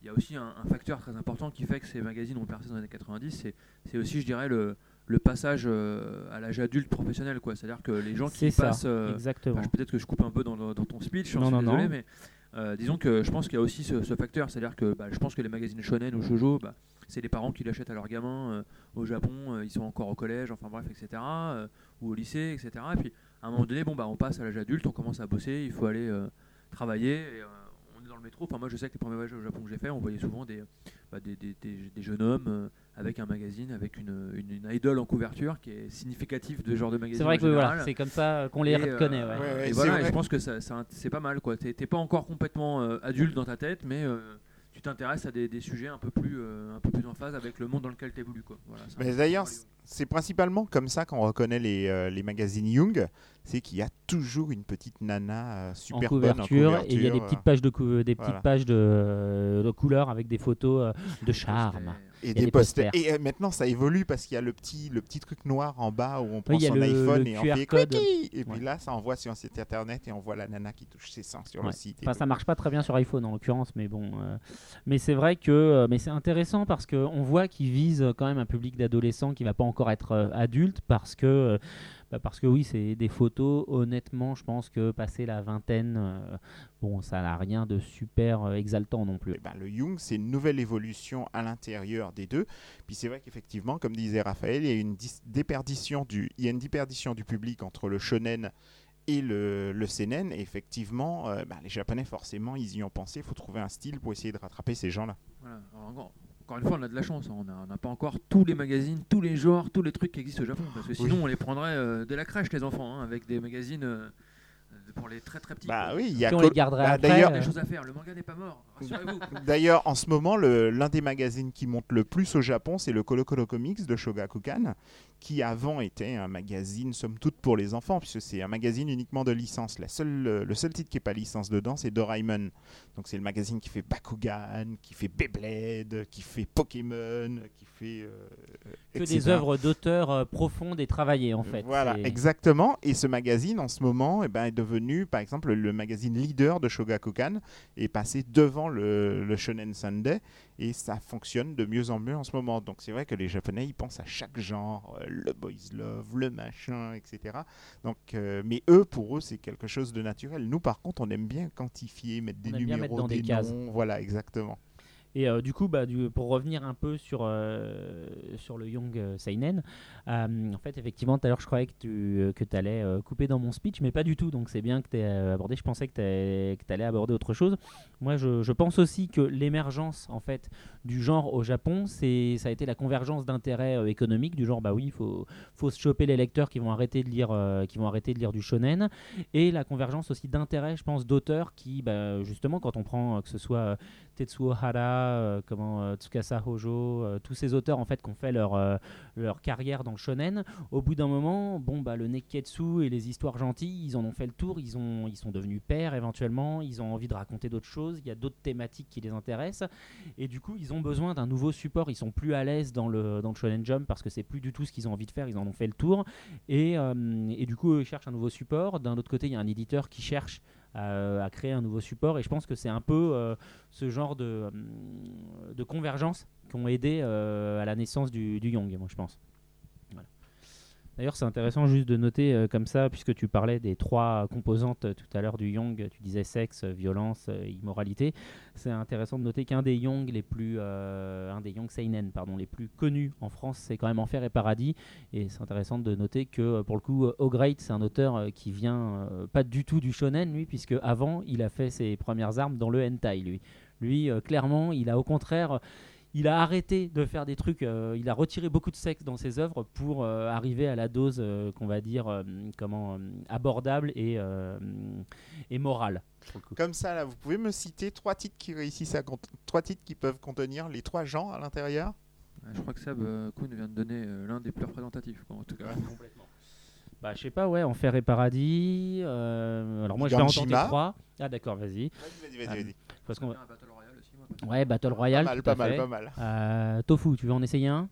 D: il y a aussi un, un facteur très important qui fait que ces magazines ont percé dans les années 90. C'est, aussi, je dirais, le, le passage euh, à l'âge adulte professionnel. Quoi. C'est-à-dire que les gens qui
B: C'est ça,
D: passent. euh,
B: exactement.
D: Enfin, je- Peut-être que je coupe un peu dans, dans ton speech,
B: Non,
D: suis
B: non,
D: désolé,
B: non.
D: mais Euh, disons que je pense qu'il y a aussi ce, ce facteur, c'est-à-dire que bah, je pense que les magazines shonen ou shoujo, bah, c'est les parents qui l'achètent à leurs gamins euh, au Japon, euh, ils sont encore au collège, enfin bref, etc. euh, ou au lycée, etc. Et puis à un moment donné, bon bah on passe à l'âge adulte, on commence à bosser, il faut aller euh, travailler. Et, euh, on est dans le métro. Enfin moi je sais que les premiers voyages au Japon que j'ai fait, on voyait souvent des, bah, des, des- des- des jeunes hommes euh, avec un magazine, avec une, une, une idole en couverture qui est significative de ce genre de magazine.
B: C'est vrai que voilà, c'est comme ça qu'on les
D: Et, euh,
B: reconnaît. ouais.
A: Ouais, ouais,
D: et voilà, et je pense que ça, ça- c'est pas mal quoi. T'es t'es pas encore complètement euh, adulte dans ta tête, mais euh, tu t'intéresses à des, des sujets un peu plus euh, un peu plus en phase avec le monde dans lequel t'évolues quoi. Voilà, c'est un
A: Mais d'ailleurs, c'est principalement comme ça qu'on reconnaît les, euh, les magazines Young, c'est qu'il y a toujours une petite nana euh,
B: en
A: super
B: couverture,
A: bonne en couverture.
B: et il y a des petites pages de cou- des petites
A: voilà.
B: pages de, de couleurs avec des photos euh, de charme.
A: Et des
B: des
A: posters.
B: posters.
A: Et euh, maintenant, ça évolue parce qu'il y a le petit, le petit truc noir en bas où on prend
B: a
A: son
B: le-
A: iPhone
B: le
A: et on fait
B: code.
A: Et puis
B: Ouais.
A: là, ça envoie sur un site internet et on voit la nana qui touche ses seins sur le site.
B: Enfin, ça marche pas très bien sur iPhone en l'occurrence, mais bon. euh, mais c'est vrai que, euh, mais c'est intéressant parce que on voit qu'ils visent quand même un public d'adolescents qui va pas encore être adulte parce que, bah, parce que oui, c'est des photos. Honnêtement, je pense que passer la vingtaine, euh, bon, ça n'a rien de super euh, exaltant non plus.
A: Eh ben, le Jung, c'est une nouvelle évolution à l'intérieur des deux. Puis c'est vrai qu'effectivement, comme disait Raphaël, il y a une déperdition du, il y a une déperdition du public entre le shonen et le, le seinen. Et effectivement, euh, ben, les Japonais, forcément, ils y ont pensé. Il faut trouver un style pour essayer de rattraper ces gens-là.
D: Voilà. Encore, une fois, on a de la chance. hein. On n'a pas encore tous les magazines, tous les genres, tous les trucs qui existent au Japon. Parce que sinon, on les prendrait euh, dès la crèche, les enfants, hein, avec des magazines euh, pour les très très petits.
A: Bah oui, il y a Col- Bah, d'ailleurs,
B: euh,
D: des choses à faire. Le manga n'est pas mort. Rassurez-vous.
A: D'ailleurs, en ce moment, le- l'un des magazines qui monte le plus au Japon, c'est le Colo Colo Comics de Shogakukan, qui avant était un magazine, somme toute, pour les enfants, puisque c'est un magazine uniquement de licence. La seule, le seul titre qui n'est pas licence dedans, c'est Doraemon. Donc c'est le magazine qui fait Bakugan, qui fait Beyblade, qui fait Pokémon, qui fait... euh,
B: que des œuvres d'auteurs euh, profondes et travaillées en fait.
A: Voilà, exactement. Et ce magazine, en ce moment, eh ben, est devenu, par exemple, le magazine leader de Shogakukan, est passé devant le, le Shonen Sunday, et ça fonctionne de mieux en mieux en ce moment. Donc c'est vrai que les Japonais, ils pensent à chaque genre, euh, le boys love, le machin, etc. Donc, euh, mais eux, pour eux, c'est quelque chose de naturel. Nous, par contre, on aime bien quantifier, mettre des
B: On
A: numéros,
B: mettre dans des
A: des
B: cases.
A: noms. Voilà, exactement.
B: Et euh, du coup, bah, pour revenir un peu sur, euh, sur le Young euh, Seinen, en fait, effectivement, tout à l'heure, je croyais que tu que allais couper dans mon speech, mais pas du tout. Donc, c'est bien que tu aies abordé. Je pensais que tu allais aborder autre chose. Moi, je, pense aussi que l'émergence en fait, du genre au Japon, ça a été la convergence d'intérêts économiques, du genre, bah oui, il faut, faut se choper les lecteurs qui vont, arrêter de lire, qui vont arrêter de lire du shonen, et la convergence aussi d'intérêts, je pense, d'auteurs qui, bah, justement, quand on prend que ce soit Tetsuo Hara, euh, comment, euh, Tsukasa Hojo, euh, tous ces auteurs en fait qui ont fait leur, leur carrière dans le shonen, au bout d'un moment, bon bah le neketsu et les histoires gentilles, ils en ont fait le tour, ils, ont, ils sont devenus pères éventuellement, ils ont envie de raconter d'autres choses, il y a d'autres thématiques qui les intéressent, et du coup ils ont besoin d'un nouveau support, ils sont plus à l'aise dans le, dans le shonen jump parce que c'est plus du tout ce qu'ils ont envie de faire, ils en ont fait le tour, et, et du coup ils cherchent un nouveau support, d'un autre côté il y a un éditeur qui cherche à, à créer un nouveau support et je pense que c'est un peu euh, ce genre de, euh, de convergence qui ont aidé euh, à la naissance du, du Young, moi je pense. D'ailleurs, c'est intéressant juste de noter euh, comme ça, puisque tu parlais des trois composantes euh, tout à l'heure du Young, tu disais sexe, euh, violence, immoralité. C'est intéressant de noter qu'un des Young les plus, un des seinen, pardon, les plus connus en France, c'est quand même Enfer et Paradis. Et c'est intéressant de noter que pour le coup, O'Great, c'est un auteur qui vient pas du tout du shonen, lui, puisque avant, il a fait ses premières armes dans le hentai, lui. Lui, clairement, il a au contraire il a arrêté de faire des trucs, euh, il a retiré beaucoup de sexe dans ses œuvres pour euh, arriver à la dose euh, qu'on va dire euh, comment euh, abordable et, euh, et morale.
A: Comme ça, là, vous pouvez me citer trois titres qui réussissent à cont- trois titres qui peuvent contenir les trois genres à l'intérieur?
D: Je crois que Sab Kuhn vient de donner l'un des plus représentatifs, quoi, en tout cas.
B: Bah, je sais pas, ouais, Enfer et Paradis. euh, alors moi, je vais en tenter
A: Ganjima.
B: trois. Ah, d'accord, vas-y.
A: Vas-y, vas-y,
B: Ah,
A: vas-y.
B: Parce qu'on...
D: Un Battle Royale pas-
B: Ouais, Battle
A: Pas
B: Royale.
A: mal,
B: tout
A: pas
B: à
A: mal,
B: fait.
A: pas mal.
B: Euh, Tofu, tu veux en essayer un?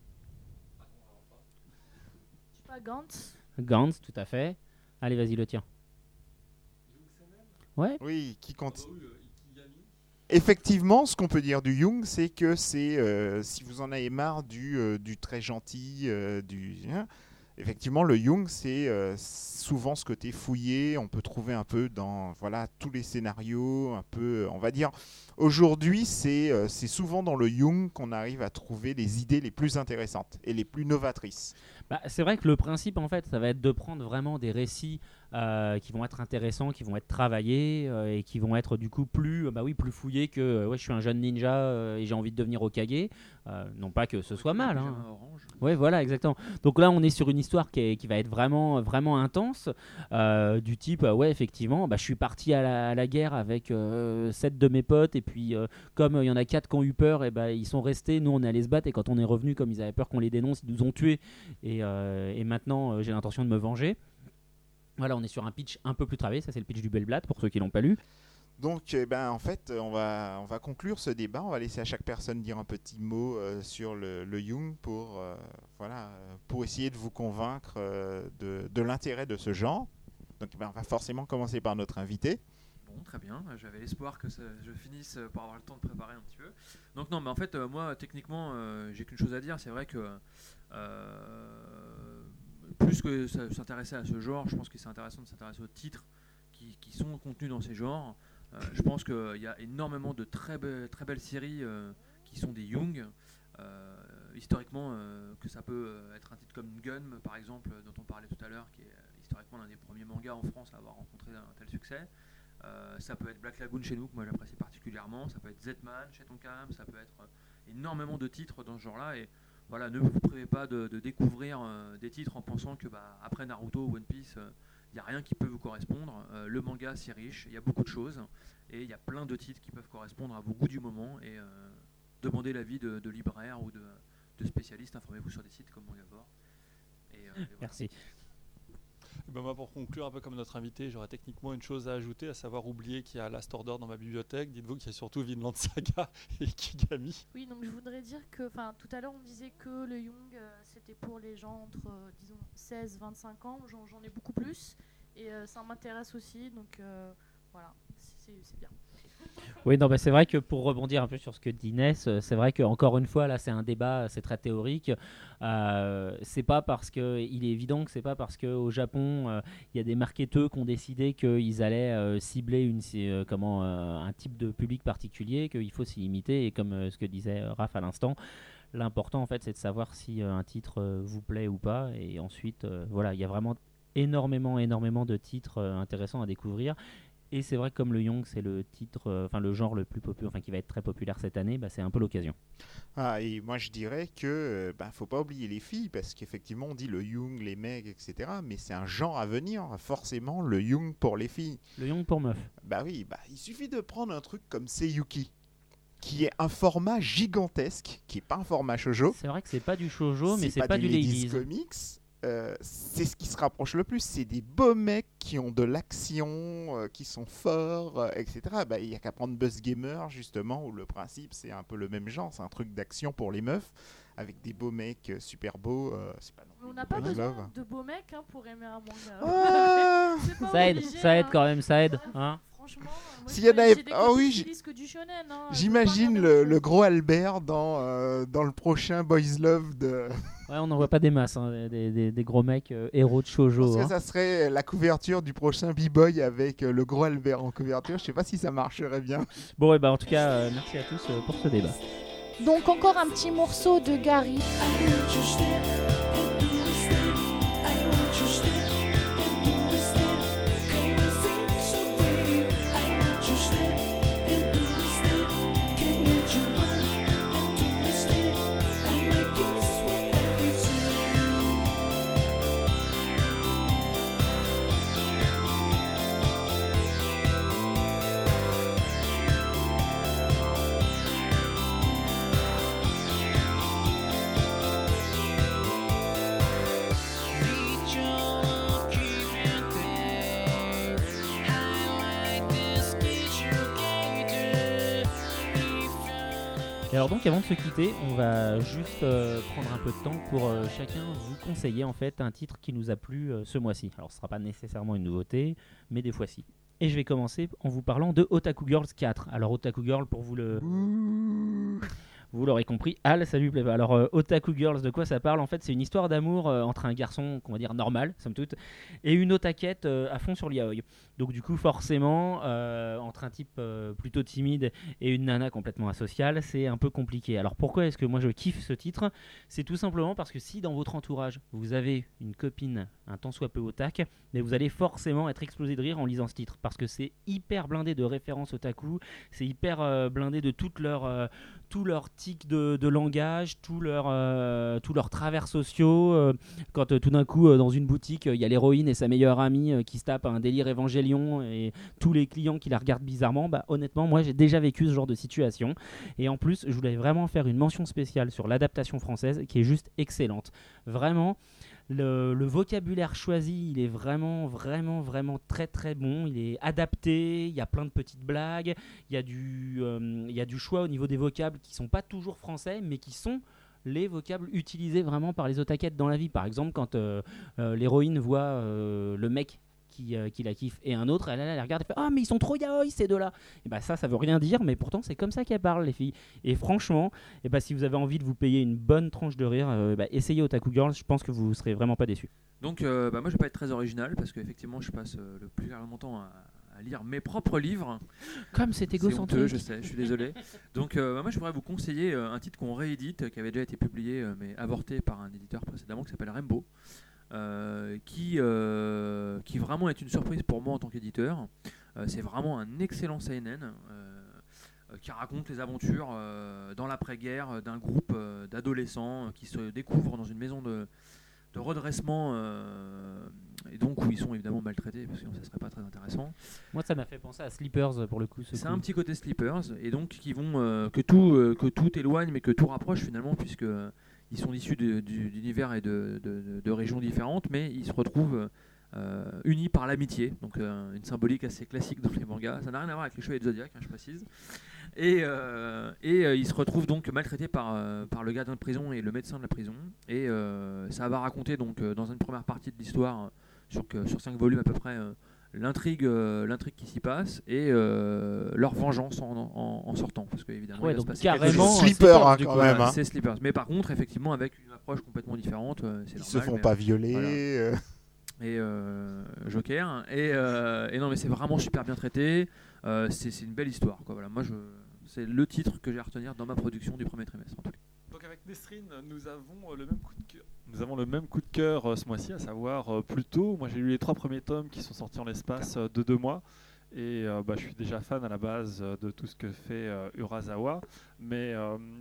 E: Je sais pas, Gantz.
B: Gantz, tout à fait. Allez, vas-y, le tien. Ouais,
A: Oui, qui compte? Effectivement, ce qu'on peut dire du Jung, c'est que c'est, euh, si vous en avez marre du, euh, du très gentil, euh, du, hein, effectivement, le Jung, c'est euh, souvent ce côté fouillé. On peut trouver un peu dans voilà tous les scénarios, un peu, on va dire. Aujourd'hui, c'est euh, c'est souvent dans le Jung qu'on arrive à trouver les idées les plus intéressantes et les plus novatrices.
B: Bah, c'est vrai que le principe, en fait, ça va être de prendre vraiment des récits euh, qui vont être intéressants, qui vont être travaillés euh, et qui vont être du coup plus, euh, bah oui, plus fouillés que euh, ouais, je suis un jeune ninja et j'ai envie de devenir Okage. Non pas que ce soit mal. hein. Ouais, voilà, exactement. Donc là, on est sur une histoire qui, est- qui va être vraiment, vraiment intense, du type, ouais, effectivement, bah, je suis parti à la, à la guerre avec sept de mes potes, et puis comme il y en a quatre qui ont eu peur, et bah, ils sont restés, nous on est allés se battre, et quand on est revenu, comme ils avaient peur qu'on les dénonce, ils nous ont tués, et, et maintenant j'ai l'intention de me venger. Voilà, on est sur un pitch un peu plus travaillé, ça c'est le pitch du Bellblad, pour ceux qui l'ont pas lu.
A: Donc, eh ben, en fait, on va, on va conclure ce débat. On va laisser à chaque personne dire un petit mot euh, sur le, le Jung pour, euh, voilà, euh, pour essayer de vous convaincre euh, de, de l'intérêt de ce genre. Donc, eh ben, on va forcément commencer par notre invité.
D: Bon, très bien. J'avais l'espoir que ça- je finisse euh, pour avoir le temps de préparer un petit peu. Donc non, mais en fait, euh, moi, techniquement, euh, j'ai qu'une chose à dire. C'est vrai que euh, plus que s'intéresser à ce genre, je pense que c'est intéressant de s'intéresser aux titres qui, sont contenus dans ces genres. Euh, je pense qu'il y a énormément de très, be- très belles séries euh, qui sont des Young. Euh, historiquement, que ça peut être un titre comme Gun, par exemple, dont on parlait tout à l'heure, qui est historiquement l'un des premiers mangas en France à avoir rencontré un tel succès. Ça peut être Black Lagoon chez nous, que moi j'apprécie particulièrement. Ça peut être Z-Man chez Tonkam. Ça peut être énormément de titres dans ce genre-là. Et voilà, ne vous privez pas de, découvrir euh, des titres en pensant que bah, après Naruto ou One Piece, il n'y a rien qui peut vous correspondre. Euh, le manga, c'est riche. Il y a beaucoup de choses. Et il y a plein de titres qui peuvent correspondre à vos goûts du moment. Et euh, demandez l'avis de, libraires ou de, spécialistes. Informez-vous sur des sites comme Mangavore. Euh.
B: Merci.
C: Eh ben moi, pour conclure, un peu comme notre invité, j'aurais techniquement une chose à ajouter, à savoir oublier qu'il y a Last Order dans ma bibliothèque. Dites-vous qu'il y a surtout Vinland Saga et Kigami.
E: Oui, donc je voudrais dire que, tout à l'heure on disait que le Young euh, c'était pour les gens entre, euh, disons, 16 25 ans. J'en ai beaucoup plus et euh, ça m'intéresse aussi, donc euh, voilà, c'est bien.
B: Oui, non, c'est vrai que pour rebondir un peu sur ce que dit Ness, euh, c'est vrai qu'encore une fois, là, c'est un débat, c'est très théorique. Euh, c'est pas parce que, il est évident que c'est pas parce qu'au Japon, euh, il y a des marketeurs qui ont décidé qu'ils allaient euh, cibler une, euh, comment, euh, un type de public particulier, qu'il faut s'y limiter. Et comme euh, ce que disait euh, Raph à l'instant, l'important, en fait, c'est de savoir si euh, un titre euh, vous plaît ou pas. Et ensuite, euh, voilà, il y a vraiment énormément, énormément de titres euh, intéressants à découvrir. Et c'est vrai que comme le Young, c'est le titre, euh, enfin le genre le plus populaire, enfin qui va être très populaire cette année, bah, c'est un peu l'occasion.
A: Ah, et moi, je dirais que euh, ben, faut pas oublier les filles, parce qu'effectivement, on dit le Jung, les mecs, etc. Mais c'est un genre à venir, forcément, le Jung pour les filles.
B: Le Young pour meuf.
A: Bah oui, bah, il suffit de prendre un truc comme Seiyuki, qui est un format gigantesque, qui est pas un format shoujo.
B: C'est vrai que c'est pas du shoujo, mais c'est pas, du ladies.
A: comics. Euh, c'est ce qui se rapproche le plus. C'est des beaux mecs qui ont de l'action, euh, qui sont forts, euh, etc. Bah, Il y a qu'à prendre Buzz Gamer, justement, où le principe, c'est un peu le même genre. C'est un truc d'action pour les meufs, avec des beaux mecs super beaux. euh, c'est pas non
E: Mais on n'a pas besoin
A: Love.
E: de beaux mecs hein, pour aimer un manga.
A: Ah
E: C'est pas
B: Ça aide,
E: obligé,
B: ça aide
E: hein.
B: quand même, ça aide. Hein
E: Franchement, euh,
A: S'il y en avait-
E: des
A: Ah oui,
E: hein,
A: J'imagine le, gros Albert dans, euh, dans le prochain Boys Love de.
B: Ouais, on n'en voit pas des masses, hein, des, des- des gros mecs euh, héros de shoujo.
A: que
B: hein.
A: ça serait la couverture du prochain B-Boy avec euh, le gros Albert en couverture. Je sais pas si ça marcherait bien.
B: Bon, et bah en tout cas, euh, merci à tous euh, pour ce débat.
E: Donc encore un petit morceau de Gary.
B: Donc avant de se quitter, on va juste euh, prendre un peu de temps pour euh, chacun vous conseiller en fait un titre qui nous a plu euh, ce mois-ci. Alors ce sera pas nécessairement une nouveauté, mais des fois-ci. Et je vais commencer en vous parlant de Otaku Girls 4. Alors Otaku Girl, pour vous le, Vous l'aurez compris, Al, ça lui plaît pas. Alors, Otaku Girls, de quoi ça parle? En fait, c'est une histoire d'amour entre un garçon, qu'on va dire normal, somme toute, et une otakette à fond sur l'yaoi. Donc, du coup, forcément, euh, entre un type euh, plutôt timide et une nana complètement asociale, c'est un peu compliqué. Alors, pourquoi est-ce que moi je kiffe ce titre? C'est tout simplement parce que si dans votre entourage, vous avez une copine un tant soit peu otak, mais vous allez forcément être explosé de rire en lisant ce titre parce que c'est hyper blindé de références otaku, c'est hyper euh, blindé de toutes leurs euh, tous leurs tics de, langage, tous leurs euh, tous leurs travers sociaux. quand tout d'un coup dans une boutique il y a l'héroïne et sa meilleure amie qui se tapent un délire et tous les clients qui la regardent bizarrement, bah honnêtement moi j'ai déjà vécu ce genre de situation et en plus je voulais vraiment faire une mention spéciale sur l'adaptation française qui est juste excellente. Vraiment le, vocabulaire choisi, il est vraiment, vraiment, vraiment très, très bon. Il est adapté. Il y a plein de petites blagues. Il y a du, euh, il y a du choix au niveau des vocables qui sont pas toujours français, mais qui sont les vocables utilisés vraiment par les otakettes dans la vie. Par exemple, quand euh, euh, l'héroïne voit le mec qui, euh, qui la kiffe et un autre, elle, elle, elle regarde et fait Ah, mais ils sont trop yaoi ces deux-là Et bah, ça, ça veut rien dire, mais pourtant, c'est comme ça qu'elles parlent, les filles. Et franchement, et bah, si vous avez envie de vous payer une bonne tranche de rire, euh, bah, essayez Otaku Girls, je pense que vous serez vraiment pas déçus.
D: Donc, euh, bah, moi, je vais pas être très original parce qu'effectivement, je passe euh, le plus mon temps à, à lire mes propres livres.
B: Comme c'est
D: honteux,
B: égocentrique.
D: je sais, je suis désolé. Donc, euh, bah, moi, je voudrais vous conseiller euh, un titre qu'on réédite, euh, qui avait déjà été publié, mais avorté par un éditeur précédemment, qui s'appelle Rainbow. Euh, qui, euh, qui vraiment est une surprise pour moi en tant qu'éditeur. Euh, c'est vraiment un excellent euh, qui raconte les aventures dans l'après-guerre d'un groupe d'adolescents qui se découvrent dans une maison de, de redressement euh, et donc où ils sont évidemment maltraités parce que sinon ça serait pas très intéressant.
B: Moi, ça m'a fait penser à Sleepers pour le coup. ce
D: C'est un petit côté Sleepers et donc qui vont euh, que tout euh, que tout éloigne mais que tout rapproche finalement puisque ils sont issus d'univers et de, régions différentes mais ils se retrouvent euh, unis par l'amitié. Donc euh, une symbolique assez classique dans les mangas. Ça n'a rien à voir avec les chevaliers de Zodiac hein, je précise. Et, euh, ils se retrouvent donc maltraités par, le gardien de prison et le médecin de la prison. Et ça va raconter donc dans une première partie de l'histoire sur cinq volumes à peu près l'intrigue euh, l'intrigue qui s'y passe et euh, leur vengeance en, en- en sortant parce que évidemment
B: Ouais,
D: il va se
B: donc
D: passer
B: carrément, euh,
A: Sleeper,
B: Sleepers,
A: hein, quand
B: coup.
A: même. Hein.
D: c'est Sleepers mais par contre effectivement avec une approche complètement différente c'est
A: Ils se
D: normal,
A: font
D: mais-
A: pas violer.
D: voilà. et euh, Joker et, euh, et non mais c'est vraiment super bien traité Euh, c'est c'est une belle histoire quoi voilà moi je c'est le titre que j'ai à retenir dans ma production du premier trimestre en tout cas.
C: Donc avec Nesrine, nous avons euh, le même coup de cœur. Nous avons le même coup de cœur euh, ce mois-ci, à savoir euh, plus tôt. Moi, j'ai lu les trois premiers tomes qui sont sortis en l'espace de deux mois. Et bah, je suis déjà fan à la base de tout ce que fait euh, Urasawa. Mais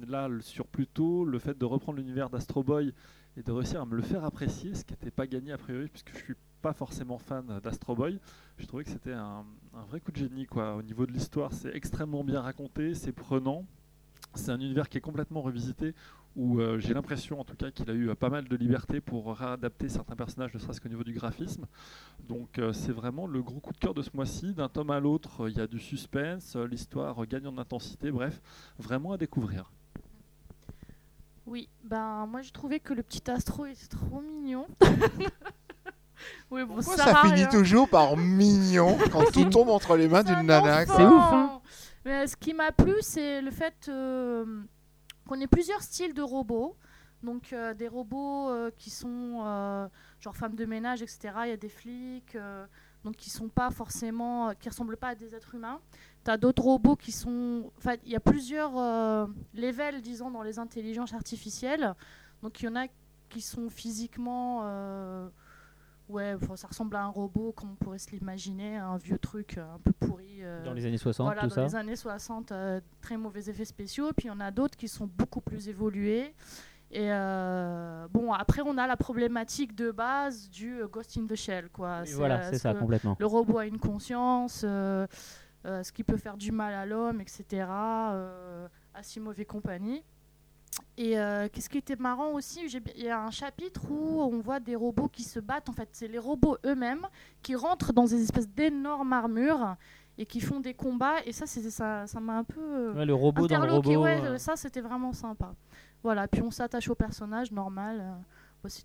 C: là, sur Pluto, le fait de reprendre l'univers d'Astro Boy et de réussir à me le faire apprécier, ce qui n'était pas gagné a priori, puisque je suis pas forcément fan d'Astro Boy, je trouvais que c'était un, un vrai coup de génie. Quoi. Au niveau de l'histoire, c'est extrêmement bien raconté, c'est prenant. C'est un univers qui est complètement revisité, où euh, j'ai l'impression en tout cas qu'il a eu euh, pas mal de liberté pour réadapter certains personnages, ne serait-ce qu'au niveau du graphisme. Donc euh, c'est vraiment le gros coup de cœur de ce mois-ci. D'un tome à l'autre, euh, il y a du suspense, euh, l'histoire euh, gagne en intensité, bref, vraiment à découvrir.
E: Oui, ben moi je trouvais que le petit astro était trop mignon. oui, bon,
A: Pourquoi
E: ça
A: finit
E: rien.
A: toujours par mignon quand tout tombe entre les mains d'une
E: un
A: nana.
B: C'est ouf, hein.
E: Mais ce qui m'a plu, c'est le fait euh, qu'on ait plusieurs styles de robots. Donc euh, des robots euh, qui sont euh, genre femmes de ménage, etc. Il y a des flics, euh, donc qui sont pas forcément, qui ressemblent pas à des êtres humains. T'as d'autres robots qui sont, enfin il y a plusieurs euh, levels, disons, dans les intelligences artificielles. Donc il y en a qui sont physiquement euh, Ouais, ça ressemble à un robot comme on pourrait se l'imaginer, un vieux truc euh, un peu pourri. euh,
B: Dans les années 60,
E: voilà,
B: tout
E: dans
B: ça.
E: les années 60, euh, très mauvais effets spéciaux. Puis il y en a d'autres qui sont beaucoup plus évolués. Et euh, bon, après, on a la problématique de base du Ghost in the Shell. Quoi.
B: Oui,
E: C'est,
B: voilà, c'est
E: ce
B: ça,
E: que
B: complètement.
E: Le robot a une conscience, ce qui peut faire du mal à l'homme, etc. Euh, Asimov et compagnie. Et euh, qu'est-ce qui était marrant aussi, il y a un chapitre où on voit des robots qui se battent. En fait, c'est les robots eux-mêmes qui rentrent dans des espèces d'énormes armures et qui font des combats. Et ça, ça, ça m'a un peu euh,
B: Ouais, le robot dans le robot.
E: Ouais,
B: euh,
E: euh, ça, c'était vraiment sympa. Voilà, puis on s'attache au personnage normal.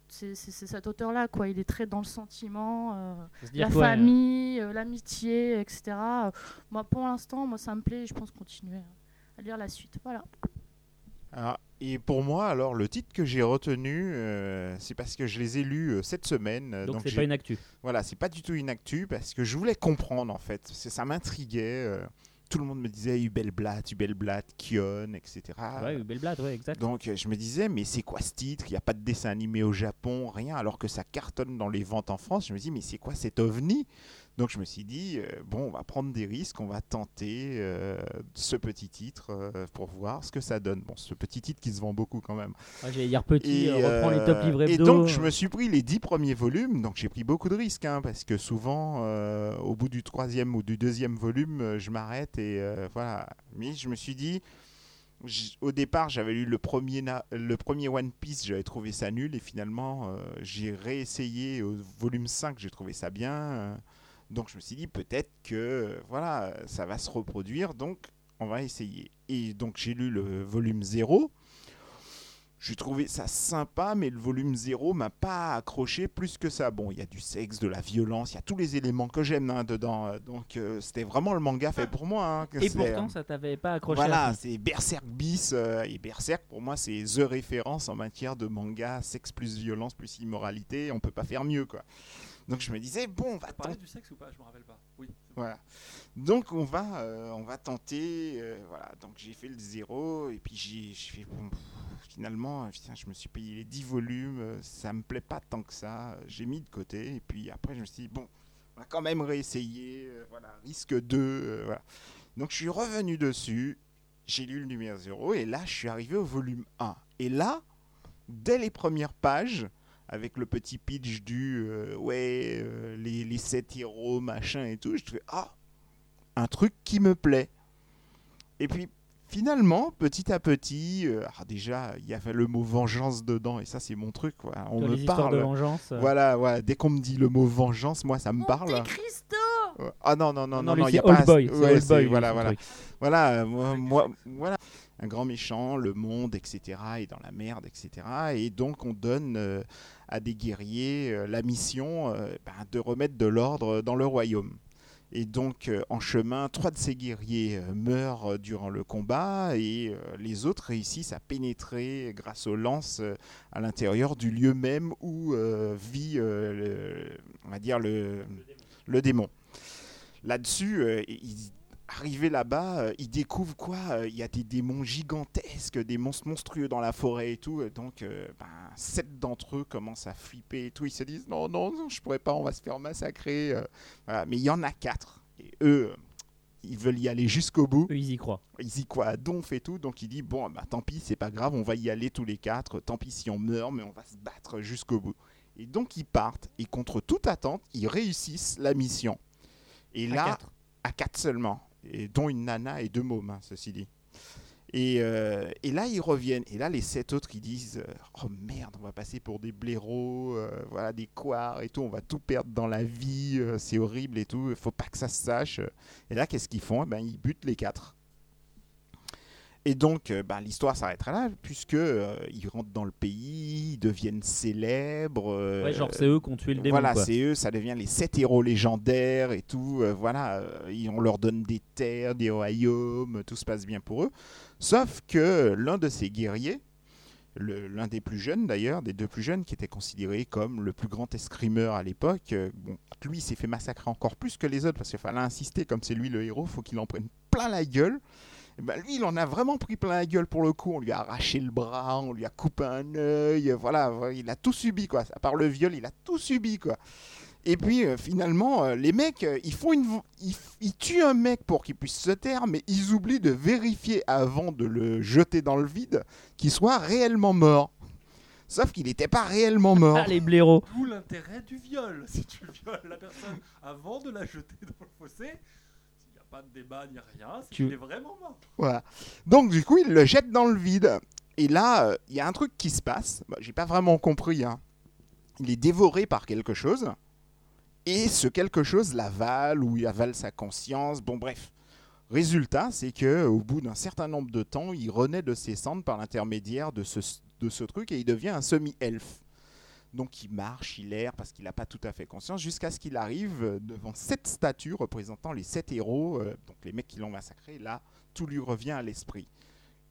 E: c'est, cet auteur-là, quoi. Il est très dans le sentiment. euh, la
B: ouais,
E: famille, euh, l'amitié, etc. Moi, pour l'instant, moi, ça me plaît. et Je pense continuer à lire la suite. Voilà.
A: Alors, et pour moi, alors, le titre que j'ai retenu, euh, c'est parce que je les ai lus euh, cette semaine. euh,
B: Donc c'est pas une actu.
A: Voilà, c'est pas du tout une actu parce que je voulais comprendre en fait. C'est- Ça m'intriguait. euh, tout le monde me disait Hubelblatt, Hubelblatt, Kion, etc.
B: ouais, blague, ouais, exact.
A: Donc je me disais, mais c'est quoi ce titre? Il n'y a pas de dessin animé au Japon, rien, alors que ça cartonne dans les ventes en France. Je me dis, mais c'est quoi cet ovni? Donc je me suis dit, euh, bon, on va prendre des risques, on va tenter euh, ce petit titre euh, pour voir ce que ça donne. Bon, ce petit titre qui se vend beaucoup quand même.
B: Ouais, J'allais dire petit,
A: Et,
B: reprends les top livres
A: et donc je me suis pris les dix premiers volumes, donc j'ai pris beaucoup de risques, hein, parce que souvent au bout du troisième ou du deuxième volume, je m'arrête et voilà. Mais je me suis dit, au départ j'avais lu le premier, le premier One Piece, j'avais trouvé ça nul, et finalement j'ai réessayé au volume 5, j'ai trouvé ça bien. Donc je me suis dit peut-être que euh, voilà, ça va se reproduire, donc on va essayer. Et donc j'ai lu le volume 0. J'ai trouvé ça sympa, mais le volume 0 m'a pas accroché plus que ça. Bon, il y a du sexe, de la violence, il y a tous les éléments que j'aime hein, dedans. Donc euh, c'était vraiment le manga fait pour moi. hein, que
B: Et
A: c'est,
B: pourtant,
A: euh,
B: ça t'avait pas accroché.
A: voilà, c'est Berserk bis. euh, et Berserk, pour moi, c'est The référence en matière de manga, sexe plus violence plus immoralité. On peut pas faire mieux, quoi. Donc je me disais, bon, on va
C: parlé du sexe ou pas? Je me rappelle pas. Oui.
A: voilà. Donc on va, euh, on va tenter. euh, voilà. Donc j'ai fait le zéro et puis j'ai j'ai fait bon, pff, finalement, euh, putain, je me suis payé les 10 volumes. euh, Ça me plaît pas tant que ça. euh, J'ai mis de côté et puis après je me suis dit bon, on va quand même réessayer. euh, voilà, risque 2. euh, voilà. Donc je suis revenu dessus. J'ai lu le numéro 0 et là je suis arrivé au volume 1. Et là, dès les premières pages, avec le petit pitch du euh, ouais, euh, les, les sept héros, machin et tout, je fais ah, un truc qui me plaît. Et puis finalement, petit à petit, euh, ah, déjà, il y avait le mot vengeance dedans, et ça, c'est mon truc. quoi. On me
B: les histoires de
A: parle.
B: vengeance. euh,
A: Voilà, voilà, dès qu'on me dit le mot vengeance, moi, ça me parle. Ouais. Ah non, non, non, non, non, il y a pas.
B: Old Boy.
A: ouais,
B: Boy,
A: voilà, voilà.
B: truc.
A: Voilà, euh, moi, moi- voilà, un grand méchant, le monde, etc., est dans la merde, etc. Et donc on donne euh, à des guerriers euh, la mission euh, ben, de remettre de l'ordre dans le royaume. Et donc euh, en chemin, trois de ces guerriers meurent durant le combat et les autres réussissent à pénétrer grâce aux lances à l'intérieur du lieu même où vit, le- dire, le, démon. Là-dessus, arrivés là-bas, euh, ils découvrent quoi Euh, Il y a des démons gigantesques, des monstres monstrueux dans la forêt et tout. et donc, euh, ben, sept d'entre eux commencent à flipper et tout. Ils se disent non, non, non, je pourrais pas, on va se faire massacrer. euh. Voilà. Mais il y en a quatre. Et eux, euh, ils veulent y aller jusqu'au bout.
B: Eux, ils y croient.
A: Ils y croient à donf et tout. Donc il dit bon, bah, tant pis, c'est pas grave, on va y aller tous les quatre. Tant pis si on meurt, mais on va se battre jusqu'au bout. Et donc ils partent et contre toute attente, ils réussissent la mission. Et
B: À
A: là,
B: quatre.
A: à quatre seulement, et dont une nana et deux mômes, hein, ceci dit. Et, euh, et là, ils reviennent. Et là, les sept autres, ils disent euh, Oh merde, on va passer pour des blaireaux, euh, voilà, des couards et tout, on va tout perdre dans la vie, c'est horrible et tout, il faut pas que ça se sache. Et là, qu'est-ce qu'ils font? Eh ben, Ils butent les quatre. Et donc, euh, ben, l'histoire s'arrêtera là, puisque euh, ils rentrent dans le pays, ils deviennent célèbres. euh,
B: Ouais, genre, c'est eux qui ont tué le démon.
A: voilà, c'est eux, ça devient les sept héros légendaires et tout. euh, voilà, et on leur donne des terres, des royaumes, tout se passe bien pour eux. Sauf que l'un de ces guerriers, l'un des plus jeunes d'ailleurs, des deux plus jeunes, qui était considéré comme le plus grand escrimeur à l'époque, bon, lui s'est fait massacrer encore plus que les autres parce qu'il fallait insister, comme c'est lui le héros, faut qu'il en prenne plein la gueule. Et ben, lui, il en a vraiment pris plein la gueule pour le coup. On lui a arraché le bras, on lui a coupé un œil. Voilà, il a tout subi, quoi. À part le viol, il a tout subi, quoi. Et puis euh, finalement, euh, les mecs, euh, ils font une, ils, ils tuent un mec pour qu'il puisse se taire, mais ils oublient de vérifier avant de le jeter dans le vide qu'il soit réellement mort. Sauf qu'il n'était pas réellement mort.
B: Ah, les blaireaux.
C: D'où l'intérêt du viol. Si tu violes la personne avant de la jeter dans le fossé, pas de débat ni rien, c'est
B: Tu-
C: qu'il est vraiment mort.
A: Voilà. Donc du coup, il le jette dans le vide. Et là, euh, il y a un truc qui se passe. Bah, J'ai pas vraiment compris. hein. Il est dévoré par quelque chose. Et ce quelque chose l'avale ou il avale sa conscience. Bon, bref. Résultat, c'est que au bout d'un certain nombre de temps, il renaît de ses cendres par l'intermédiaire de ce, de ce truc et il devient un semi-elfe. Donc il marche, il erre parce qu'il n'a pas tout à fait conscience jusqu'à ce qu'il arrive euh, devant sept statues représentant les sept héros, euh, donc les mecs qui l'ont massacré. Là, tout lui revient à l'esprit.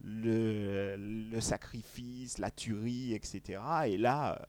A: le, le sacrifice, la tuerie, etc. Et là, euh,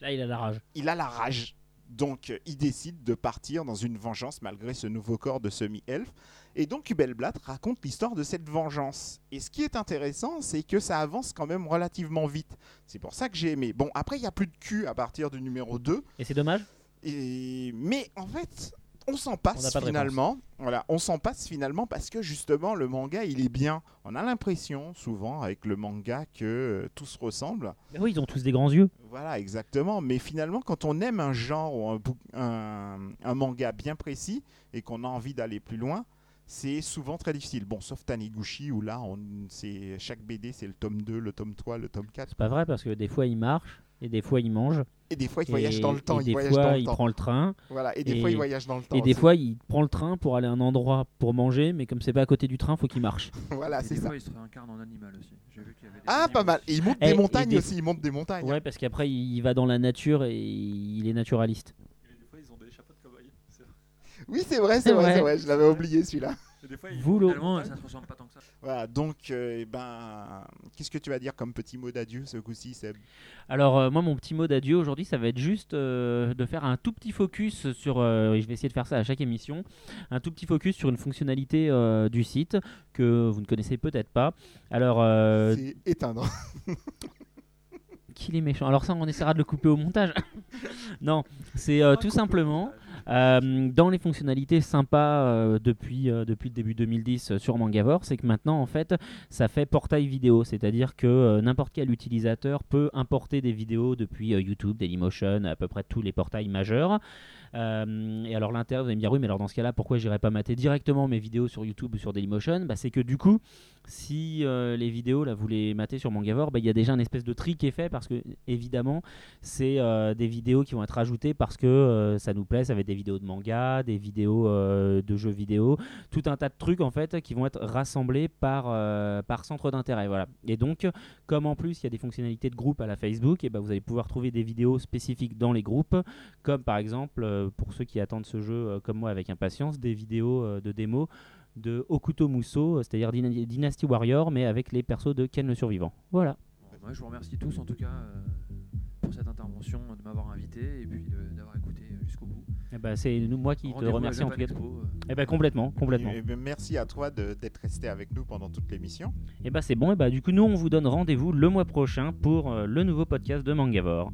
B: Là, il a la rage.
A: il a la rage. Donc, il décide de partir dans une vengeance malgré ce nouveau corps de semi-elfe. Et donc, Hubelblatt raconte l'histoire de cette vengeance. Et ce qui est intéressant, c'est que ça avance quand même relativement vite. C'est pour ça que j'ai aimé. Bon, après, il n'y a plus de cul à partir du numéro 2.
B: Et c'est dommage
A: Et... Mais en fait, on s'en passe finalement. Voilà, on s'en passe finalement parce que justement, le manga, il est bien. On a l'impression, souvent, avec le manga, que euh, tout se ressemble.
B: Mais Oui, ils ont tous des grands yeux.
A: Voilà, exactement. Mais finalement, quand on aime un genre ou un, bou- un- un manga bien précis et qu'on a envie d'aller plus loin, c'est souvent très difficile. Bon, sauf Taniguchi, où là, on, c'est, chaque BD, c'est le tome 2, le tome 3, le tome 4.
B: C'est pas vrai parce que des fois, il marche et des fois, il mange.
A: Et des fois, il
B: et,
A: voyage dans le temps.
B: et
A: Il
B: des
A: voyage
B: fois,
A: dans le
B: il
A: temps.
B: prend le train.
A: Voilà, et des
B: et-
A: fois, il voyage dans le temps.
B: Et des
A: aussi.
B: fois, il prend le train pour aller à un endroit pour manger, mais comme c'est pas à côté du train, faut qu'il marche.
A: voilà,
D: Et
A: c'est
D: des
A: ça.
D: fois, il se réincarne en animal aussi. J'ai vu qu'il y avait des
A: Ah, pas mal. Et il monte
B: Eh,
A: des montagnes
B: des-
A: aussi. Il monte des montagnes.
B: Ouais, parce qu'après, il va dans la nature et il est naturaliste.
A: Oui, c'est vrai, c'est vrai, c'est vrai. Je l'avais oublié celui-là.
C: Des fois, montagnes.
D: ça se ressemble pas tant que ça.
A: Voilà, donc, euh, eh ben, qu'est-ce que tu vas dire comme petit mot d'adieu ce coup-ci, Seb?
B: Alors, euh, moi, mon petit mot d'adieu aujourd'hui, ça va être juste euh, de faire un tout petit focus sur. euh, et je vais essayer de faire ça à chaque émission. Un tout petit focus sur une fonctionnalité euh, du site que vous ne connaissez peut-être pas. Alors, euh,
A: C'est éteindre.
B: qu'il est méchant. Alors, ça, on essaiera de le couper au montage. non, c'est euh, tout simplement. Euh, dans les fonctionnalités sympas euh, depuis, euh, depuis le début 2010 euh, sur Mangavore, c'est que maintenant en fait ça fait portail vidéo, c'est-à-dire que n'importe quel utilisateur peut importer des vidéos depuis YouTube, Dailymotion, à peu près tous les portails majeurs. Et alors l'intérêt, vous allez me dire oui, mais alors dans ce cas-là, pourquoi j'irais pas mater directement mes vidéos sur YouTube ou sur Dailymotion? Bah, C'est que du coup, si euh, les vidéos là vous les matez sur Mangavore, bah, il y a déjà un espèce de tri qui est fait parce que évidemment c'est euh, des vidéos qui vont être ajoutées parce que euh, ça nous plaît, ça va être des vidéos de manga, des vidéos de jeux vidéo, tout un tas de trucs en fait qui vont être rassemblés par, centre d'intérêt. Et donc, comme en plus il y a des fonctionnalités de groupe à la Facebook, et ben vous allez pouvoir trouver des vidéos spécifiques dans les groupes, comme par exemple pour ceux qui attendent ce jeu comme moi avec impatience, des vidéos de démo de Okuto Muso, c'est-à-dire Dyna- Dynasty Warrior, mais avec les persos de Ken le Survivant. Voilà.
D: Bon, moi, je vous remercie tous en tout cas euh, pour cette intervention, de m'avoir invité et puis d'avoir écouté jusqu'au bout.
B: Eh ben, c'est moi qui te remercie en tout cas.
D: Expo, euh,
B: Eh ben, complètement, complètement.
A: Et- et merci à toi de- d'être resté avec nous pendant toute l'émission.
B: Et bah c'est bon, et bah du coup nous on vous donne rendez-vous le mois prochain pour euh, le nouveau podcast de Mangavore.